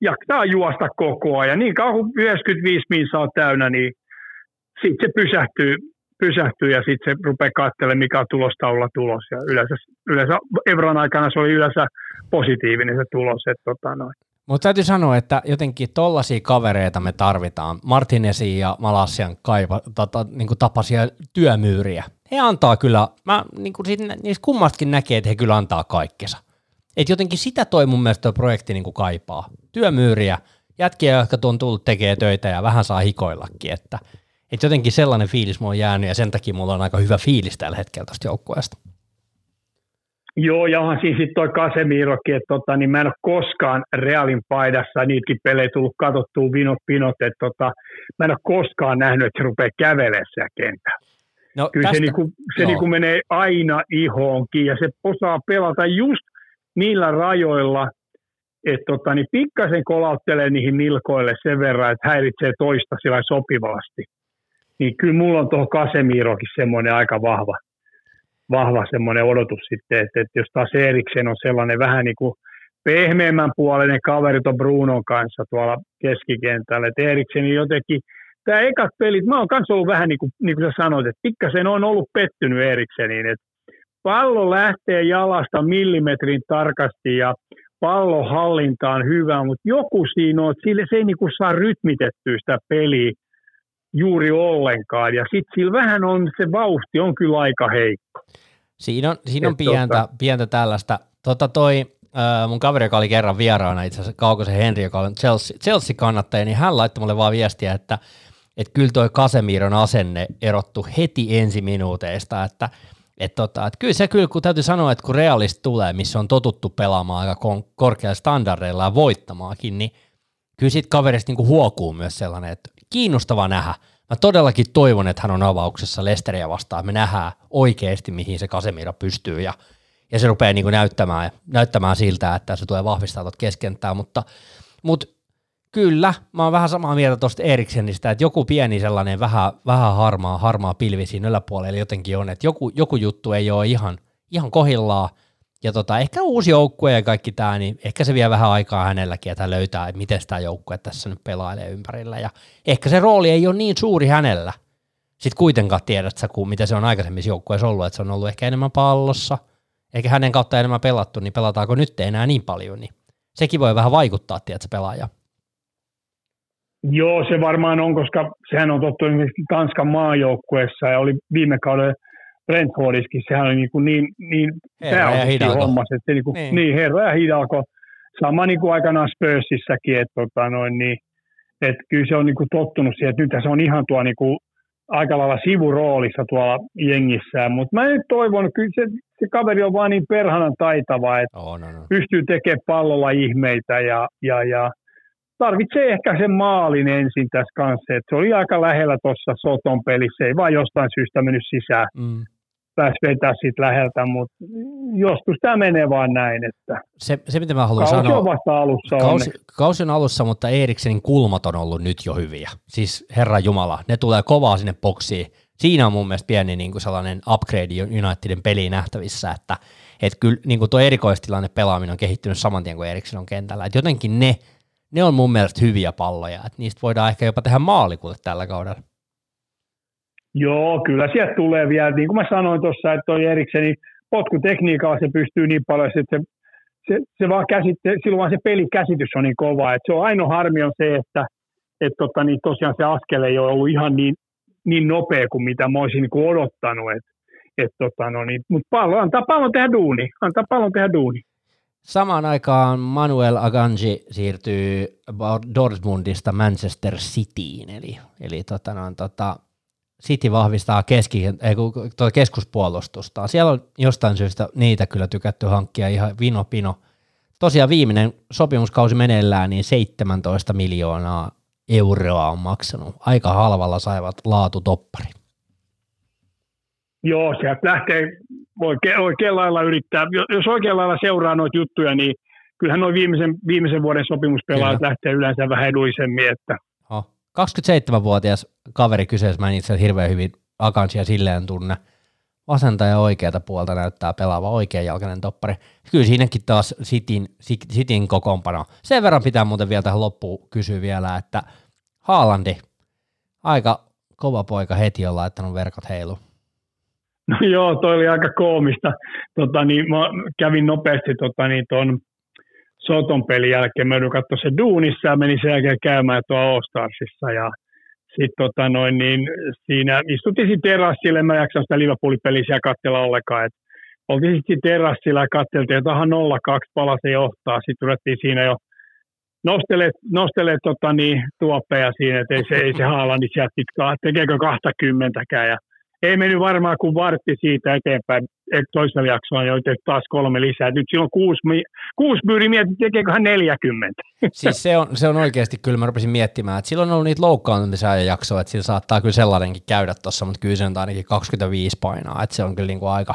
jaksaa juosta koko ajan. Niin kauan kuin 95 minsa on täynnä, niin sitten se pysähtyy, pysähtyy ja sitten se rupeaa katselemaan, mikä on tulostaululla tulos. Ja yleensä, yleensä Evran aikana se oli yleensä positiivinen se tulos. Että tota noin. Mutta täytyy sanoa, että jotenkin tollaisia kavereita me tarvitaan. Martinesin ja Malasian kaiva, tota, niin tapaisia työmyyriä. He antaa kyllä, mä niin niistä kummastakin näkee, että he kyllä antaa kaikkensa. Et jotenkin sitä toi mun mielestä toi projekti niin kuin kaipaa. Työmyyriä, jätkiä, jotka on tullut tekee töitä ja vähän saa hikoillakin, että et jotenkin sellainen fiilis mulla on jäänyt ja sen takia mulla on aika hyvä fiilis tällä hetkellä tästä joukkueesta. Joo, ja onhan siinä sitten toi Kasemirokin, että tota, niin mä en ole koskaan Realin paidassa, niitäkin pelejä tullut katsottua vinot pinot, että tota, mä en ole koskaan nähnyt, että se rupeaa kävelemään siellä kentällä. No, Kyllä tästä, se, niinku, se niinku menee aina ihoonkin ja se osaa pelata just niillä rajoilla, että tota, niin pikkasen kolauttelee niihin nilkoille sen verran, että häiritsee toista sillä sopivasti. Niin kyllä mulla on tuohon Kasemirokin semmoinen aika vahva, vahva semmoinen odotus sitten, että, että jos taas Eriksen on sellainen vähän niin kuin pehmeämmän puolinen kaveri tuon Brunon kanssa tuolla keskikentällä, että Eriksen jotenkin, tämä ekat pelit, mä oon kanssa ollut vähän niin kuin, niin kuin sä sanoit, että pikkasen on ollut pettynyt Erikseniin, että pallo lähtee jalasta millimetrin tarkasti ja pallon hallinta on hyvä, mutta joku siinä on, että sille, se ei niin kuin saa rytmitettyä sitä peliä juuri ollenkaan. Ja sitten sillä vähän on, se vauhti on kyllä aika heikko. Siinä on, siinä on pientä, tota, pientä tällaista. Tota toi, äh, mun kaveri, joka oli kerran vieraana, itse asiassa Kaukosen Henri, joka on Chelsea, Chelsea-kannattaja, niin hän laittoi mulle vaan viestiä, että että kyllä toi Kasemiron asenne erottu heti ensi minuuteista, että et tota, et kyllä se kyllä, kun täytyy sanoa, että kun realist tulee, missä on totuttu pelaamaan aika korkealla standardeilla ja voittamaakin, niin kyllä siitä kaverista niinku huokuu myös sellainen, että kiinnostava nähdä. Mä todellakin toivon, että hän on avauksessa Lesteriä vastaan. Me nähdään oikeasti, mihin se Kasemira pystyy ja, ja se rupeaa niin kuin näyttämään, näyttämään siltä, että se tulee vahvistaa tuota keskenttää, mutta, mutta kyllä, mä oon vähän samaa mieltä tuosta Eriksenistä, että joku pieni sellainen vähän, vähän harmaa, harmaa pilvi siinä yläpuolella jotenkin on, että joku, joku juttu ei ole ihan, ihan kohillaan, ja tota, ehkä uusi joukkue ja kaikki tämä, niin ehkä se vie vähän aikaa hänelläkin, että hän löytää, että miten tämä joukkue tässä nyt pelailee ympärillä. Ja ehkä se rooli ei ole niin suuri hänellä. Sitten kuitenkaan tiedät sä, mitä se on aikaisemmissa joukkueissa ollut, että se on ollut ehkä enemmän pallossa, eikä hänen kautta enemmän pelattu, niin pelataanko nyt enää niin paljon, niin sekin voi vähän vaikuttaa, tiedätkö, pelaaja. Joo, se varmaan on, koska sehän on tottu esimerkiksi Tanskan maajoukkueessa ja oli viime kauden Brentfordiskin, sehän oli niin, kuin niin, niin hommassa, että se niin, kuin, niin. niin. herra ja hidalko. Sama niin kuin aikanaan Spursissäkin, että tota noin, niin, että kyllä se on niin kuin tottunut siihen, että nyt se on ihan tuo niin kuin aika lailla sivuroolissa tuolla jengissään, mutta mä nyt toivon, että kyllä se, se kaveri on vaan niin perhanan taitava, että oh, no, no. pystyy tekemään pallolla ihmeitä ja, ja, ja tarvitsee ehkä sen maalin ensin tässä kanssa, että se oli aika lähellä tuossa Soton pelissä, ei vaan jostain syystä mennyt sisään. Mm pääsi vetää siitä läheltä, mutta joskus tämä menee vaan näin. Että se, se, mitä mä haluan kausi sanoa. on vasta alussa. Kausi, kausi on alussa, mutta Eriksenin kulmat on ollut nyt jo hyviä. Siis Herra Jumala, ne tulee kovaa sinne boksiin, siinä on mun mielestä pieni niin kuin sellainen upgrade Unitedin peli nähtävissä, että et kyllä niin kuin tuo erikoistilanne pelaaminen on kehittynyt saman tien kuin Eriksson on kentällä. Et jotenkin ne, ne on mun mielestä hyviä palloja, että niistä voidaan ehkä jopa tehdä maalikulle tällä kaudella. Joo, kyllä sieltä tulee vielä, niin kuin mä sanoin tuossa, että toi Eriksenin potkutekniikalla se pystyy niin paljon, että se, se, se vaan käsitte, silloin vaan se pelikäsitys on niin kova, että se on ainoa harmi on se, että et tota, niin tosiaan se askel ei ole ollut ihan niin, niin nopea kuin mitä mä olisin niin odottanut, et, et tota, no niin, mutta pallo, antaa pallon tehdä duuni, antaa pallon tehdä duuni. Samaan aikaan Manuel Aganji siirtyy Dortmundista Manchester Cityin, eli, eli tota, no, tota, City vahvistaa keski, ei, tuota keskuspuolustusta. Siellä on jostain syystä niitä kyllä tykätty hankkia ihan vino pino. Tosiaan viimeinen sopimuskausi meneillään, niin 17 miljoonaa euroa on maksanut. Aika halvalla saivat laatutoppari. Joo, sieltä lähtee oikein, oikein lailla yrittää. Jos oikein lailla seuraa noita juttuja, niin kyllähän noin viimeisen, viimeisen vuoden sopimuspelaajat lähtee yleensä vähän edullisemmin. Että. Oh. 27-vuotias kaveri kyseessä, mä en itse hirveän hyvin Akansia silleen tunne. Vasenta ja oikeata puolta näyttää pelaava oikeanjalkainen toppari. Kyllä siinäkin taas Sitin, Sitin kokoonpano. Sen verran pitää muuten vielä tähän loppuun kysyä vielä, että Haalandi, aika kova poika heti on laittanut verkot heilu. No joo, toi oli aika koomista. Tota, niin, mä kävin nopeasti tota, niin, ton Soton pelin jälkeen, mä joudun katsoa se duunissa ja menin sen jälkeen käymään tuolla All Starsissa. Ja sitten tota noin, niin siinä istuttiin sitten terassille, mä jaksan sitä Liverpoolin siellä katsella ollenkaan, et oltiin sitten terassilla ja katseltiin, että ihan 0-2 palasi johtaa, sitten ruvettiin siinä jo nostelee, nostelee tota niin, tuoppeja siinä, että ei se, ei se haala, niin sieltä tekeekö 20 ja ei mennyt varmaan kuin vartti siitä eteenpäin, että toisella jaksolla jo taas kolme lisää. Nyt silloin kuusi, kuusi myyri mietti, tekeekö hän 40. Siis se on, se on oikeasti, kyllä mä rupesin miettimään, että silloin on ollut niitä loukkaantumisia jaksoja, että sillä saattaa kyllä sellainenkin käydä tuossa, mutta kyllä se on ainakin 25 painaa, että se on kyllä niin kuin aika,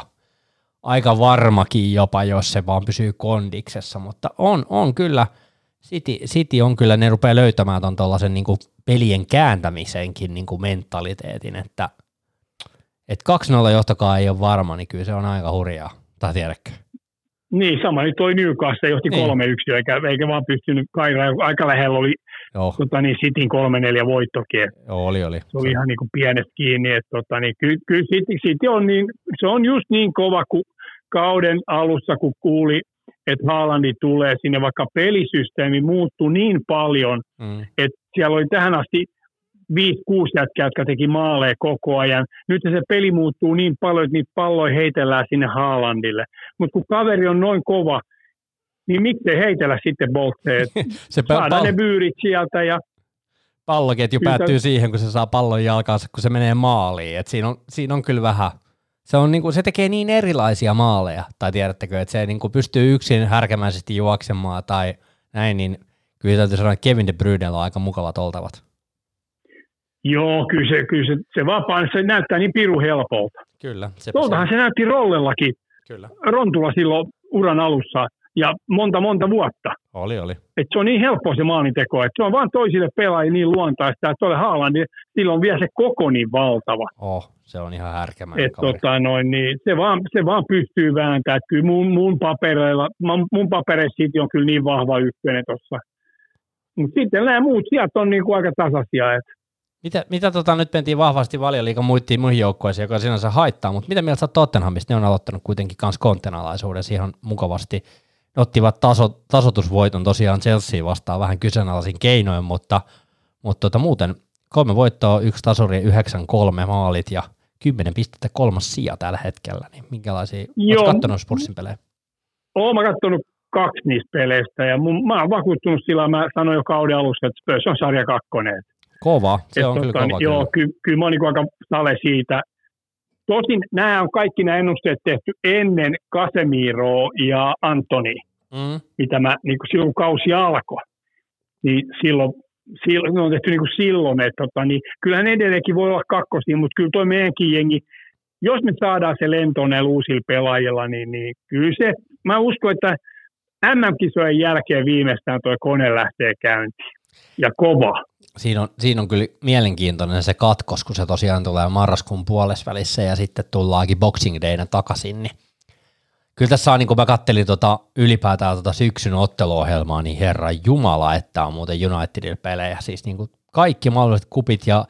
aika varmakin jopa, jos se vaan pysyy kondiksessa, mutta on, on kyllä, City, City on kyllä, ne rupeaa löytämään tuon tuollaisen niin pelien kääntämisenkin niin kuin mentaliteetin, että – että 2-0 johtokaa ei ole varma, niin kyllä se on aika hurjaa, tai tiedäkö? Niin, sama nyt toi Newcastle johti niin. 3-1, eikä, eikä vaan pystynyt, Kaira, aika lähellä oli Joo. Tota, niin Cityn 3-4 voittokin. Joo, oli, oli. Se oli ihan niin kuin pienestä kiinni, että tota, niin, kyllä, kyllä City, City, on niin, se on just niin kova kuin kauden alussa, kun kuuli, että Haalandi tulee sinne, vaikka pelisysteemi muuttui niin paljon, mm. että siellä oli tähän asti viisi, kuusi jätkää, jotka teki maaleja koko ajan. Nyt se peli muuttuu niin paljon, että niitä palloja heitellään sinne Haalandille. Mutta kun kaveri on noin kova, niin miksei heitellä sitten boltteet? [LAUGHS] se Saadaan pal- ne byyrit sieltä ja Palloketju kyllä. päättyy siihen, kun se saa pallon jalkaansa, kun se menee maaliin. Et siinä, on, siinä on kyllä vähän, se, on niinku, se tekee niin erilaisia maaleja, tai tiedättekö, että se niinku pystyy yksin härkämäisesti juoksemaan tai näin, niin kyllä täytyy sanoa, että Kevin De Bruyne on aika mukavat oltavat. Joo, kyllä se, kyllä se, se vapaa, se näyttää niin piru helpolta. Kyllä. Tuoltahan se näytti rollellakin. Kyllä. Rontula silloin uran alussa ja monta monta vuotta. Oli, oli. Et se on niin helppo se maalinteko, että se on vain toisille pelaajille niin luontaista, että tuolle Haaland, silloin vielä se koko niin valtava. Oh, se on ihan härkämäinen tota, noin, niin se, vaan, se vaan pystyy vääntämään. Että kyllä mun, mun, papereilla, mun papereissa siitä on kyllä niin vahva ykkönen tuossa. Mutta sitten nämä muut sieltä on niin kuin aika tasaisia. Että mitä, mitä tota, nyt mentiin vahvasti valioliikan muittiin muihin joukkoihin, joka sinänsä haittaa, mutta mitä mieltä sä Tottenhamista? Ne on aloittanut kuitenkin kans kontenalaisuudessa ihan mukavasti. Ne ottivat taso, tasotusvoiton tosiaan Chelsea vastaan vähän kyseenalaisin keinoin, mutta, mutta tota, muuten kolme voittoa, yksi tasuri, yhdeksän kolme maalit ja kymmenen pistettä kolmas sija tällä hetkellä. Niin minkälaisia, oletko katsonut Spursin pelejä? Olen mä katsonut kaksi niistä peleistä ja mun, mä oon vakuuttunut sillä, mä sanoin jo kauden alussa, että Spurs on sarja kakkonen. Kova, se Et on tota, kyllä kova. Joo, kyllä, kyllä, kyllä mä oon niin aika sale siitä. Tosin nämä on kaikki nämä ennusteet tehty ennen Casemiroa ja Antoni, mm. mitä mä niin kuin silloin kausi alkoi. Niin silloin, silloin ne on tehty niin kuin silloin, että tota, niin, kyllähän edelleenkin voi olla kakkosia, mutta kyllä tuo meidänkin jengi, jos me saadaan se lento näillä uusilla pelaajilla, niin, niin kyllä se, mä uskon, että MM-kisojen jälkeen viimeistään tuo kone lähtee käyntiin. Ja kova. Siinä on, siinä on kyllä mielenkiintoinen se katkos, kun se tosiaan tulee marraskuun puolesvälissä ja sitten tullaankin Boxing Dayna takaisin, niin kyllä tässä on, niin kun mä kattelin tota, ylipäätään tota syksyn otteluohjelmaa, niin herra jumala, että on muuten Unitedilla pelejä, siis niin kaikki mahdolliset kupit ja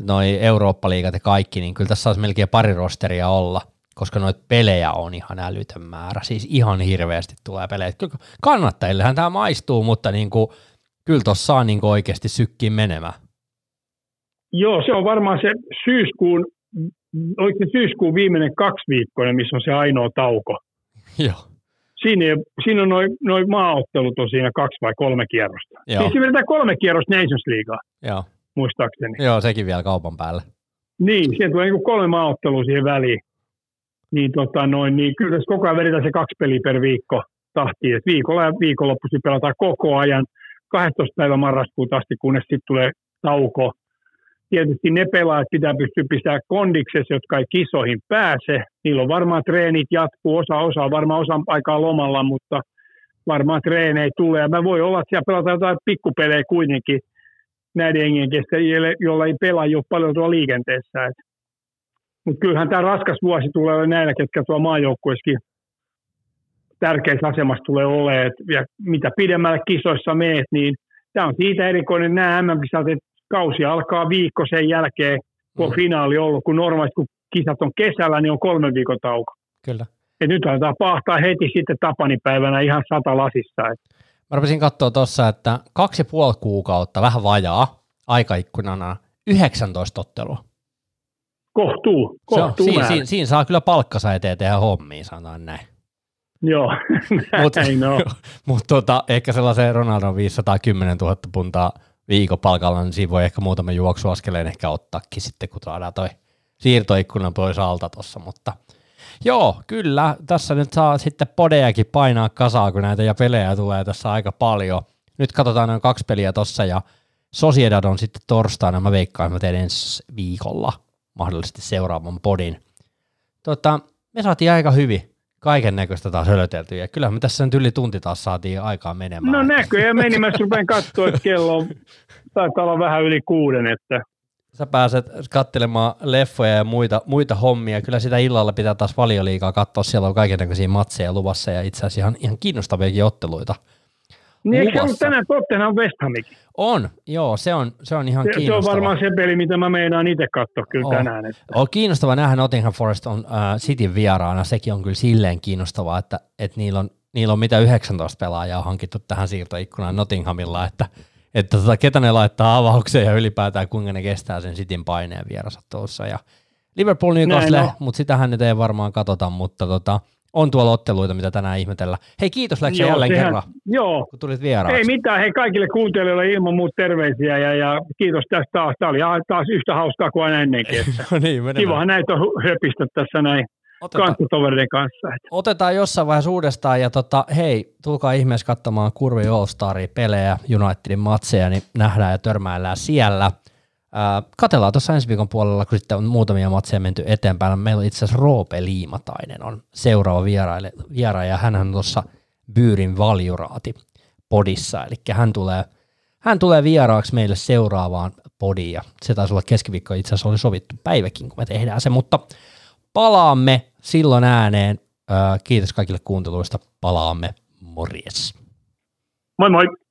noi Eurooppa-liigat ja kaikki, niin kyllä tässä olisi melkein pari rosteria olla, koska noita pelejä on ihan älytön määrä, siis ihan hirveästi tulee pelejä. Kyllä kannattajillehän tämä maistuu, mutta niin kuin, kyllä tuossa saa niin oikeasti sykkiin menemään. Joo, se on varmaan se syyskuun, oikein syyskuun viimeinen kaksi viikkoa, missä on se ainoa tauko. Joo. Siinä, siinä on noin noi maaottelut on siinä kaksi vai kolme kierrosta. Joo. Siis siinä kolme kierrosta Nations Leaguea, Joo. muistaakseni. Joo, sekin vielä kaupan päälle. Niin, siihen tulee niin kolme maaottelua siihen väliin. Niin, tota, noin, niin kyllä tässä koko ajan vedetään se kaksi peliä per viikko tahtiin. Et viikolla ja viikonloppuisin pelataan koko ajan 12. päivä marraskuuta asti, kunnes sitten tulee tauko tietysti ne pelaajat pitää pystyä pistämään kondiksessa, jotka ei kisoihin pääse. Niillä on varmaan treenit jatkuu, osa osa varmaan osa aikaa lomalla, mutta varmaan treenejä tulee. Ja mä voi olla, että siellä pelataan jotain pikkupelejä kuitenkin näiden jengien kesken, joilla ei pelaa jo paljon tuolla liikenteessä. Mutta kyllähän tämä raskas vuosi tulee näillä, ketkä tuolla maajoukkueessakin tärkeässä asemassa tulee olemaan. Ja mitä pidemmälle kisoissa meet, niin tämä on siitä erikoinen nämä MM-kisat, että kausi alkaa viikko sen jälkeen, kun on mm. finaali ollut, kun normaalisti kun kisat on kesällä, niin on kolme viikon tauko. Kyllä. Et nyt aletaan pahtaa heti sitten Tapanipäivänä ihan sata lasissa. Et. Mä rupesin katsoa tuossa, että kaksi ja puoli kuukautta, vähän vajaa, aikaikkunana 19 ottelua. Kohtuu, kohtuu siinä, siinä, siinä, saa kyllä palkkansa eteen tehdä hommia, sanotaan näin. Joo, [LAUGHS] Mutta [LAUGHS] mut tota, ehkä sellaisen Ronaldon 510 000 puntaa viikopalkalla, niin siinä voi ehkä muutama juoksuaskeleen ehkä ottaakin sitten, kun saadaan toi siirtoikkuna pois alta tuossa, mutta joo, kyllä, tässä nyt saa sitten podejakin painaa kasaa, kun näitä ja pelejä tulee tässä aika paljon. Nyt katsotaan noin kaksi peliä tossa ja Sociedad on sitten torstaina, mä veikkaan, mä teen ensi viikolla mahdollisesti seuraavan podin. Tota, me saatiin aika hyvin kaiken näköistä taas hölötelty. Ja kyllähän me tässä nyt yli tunti taas saatiin aikaa menemään. No näköjään meni. Mä rupean katsoa, että kello on, taitaa olla vähän yli kuuden. Että. Sä pääset katselemaan leffoja ja muita, muita hommia. Kyllä sitä illalla pitää taas valioliikaa katsoa. Siellä on kaiken näköisiä matseja luvassa ja itse asiassa ihan, ihan kiinnostaviakin otteluita. Niin eikö se ollut tänään Tottenham West Hamikin? On, joo, se on, se on ihan se, kiinnostava. Se on varmaan se peli, mitä mä meinaan itse katsoa kyllä on. tänään. Että. On kiinnostava nähdä Nottingham Forest on äh, Cityn vieraana, sekin on kyllä silleen kiinnostavaa, että, että niillä, on, niillä on mitä 19 pelaajaa hankittu tähän siirtoikkunaan Nottinghamilla, että, että tota, ketä ne laittaa avaukseen ja ylipäätään kuinka ne kestää sen Cityn paineen vierasottelussa. Ja Liverpool Newcastle, no. mutta sitähän nyt ei varmaan katsota, mutta tota, on tuolla otteluita, mitä tänään ihmetellä. Hei, kiitos Läksä jälleen sehän, kerran, joo. kun tulit vieraaksi. Ei mitään, hei kaikille kuuntelijoille ilman muuta terveisiä ja, ja kiitos tästä taas. Tämä oli taas yhtä hauskaa kuin aina ennenkin. [LAUGHS] no niin, Kivahan näitä on höpistä tässä näin kanssatoveriden kanssa. Otetaan jossain vaiheessa uudestaan ja tota, hei, tulkaa ihmeessä katsomaan Kurvi All pelejä, Unitedin matseja, niin nähdään ja törmäillään siellä – Äh, katellaan tuossa ensi viikon puolella, kun sitten on muutamia matseja menty eteenpäin. Meillä on itse asiassa Roope Liimatainen on seuraava vieraille, vieraaja, ja hän on tuossa Byyrin valjuraati podissa, eli hän tulee, hän tulee vieraaksi meille seuraavaan podiin, ja se taisi olla keskiviikko, itse asiassa oli sovittu päiväkin, kun me tehdään se, mutta palaamme silloin ääneen. Äh, kiitos kaikille kuunteluista, palaamme, morjes. Moi moi!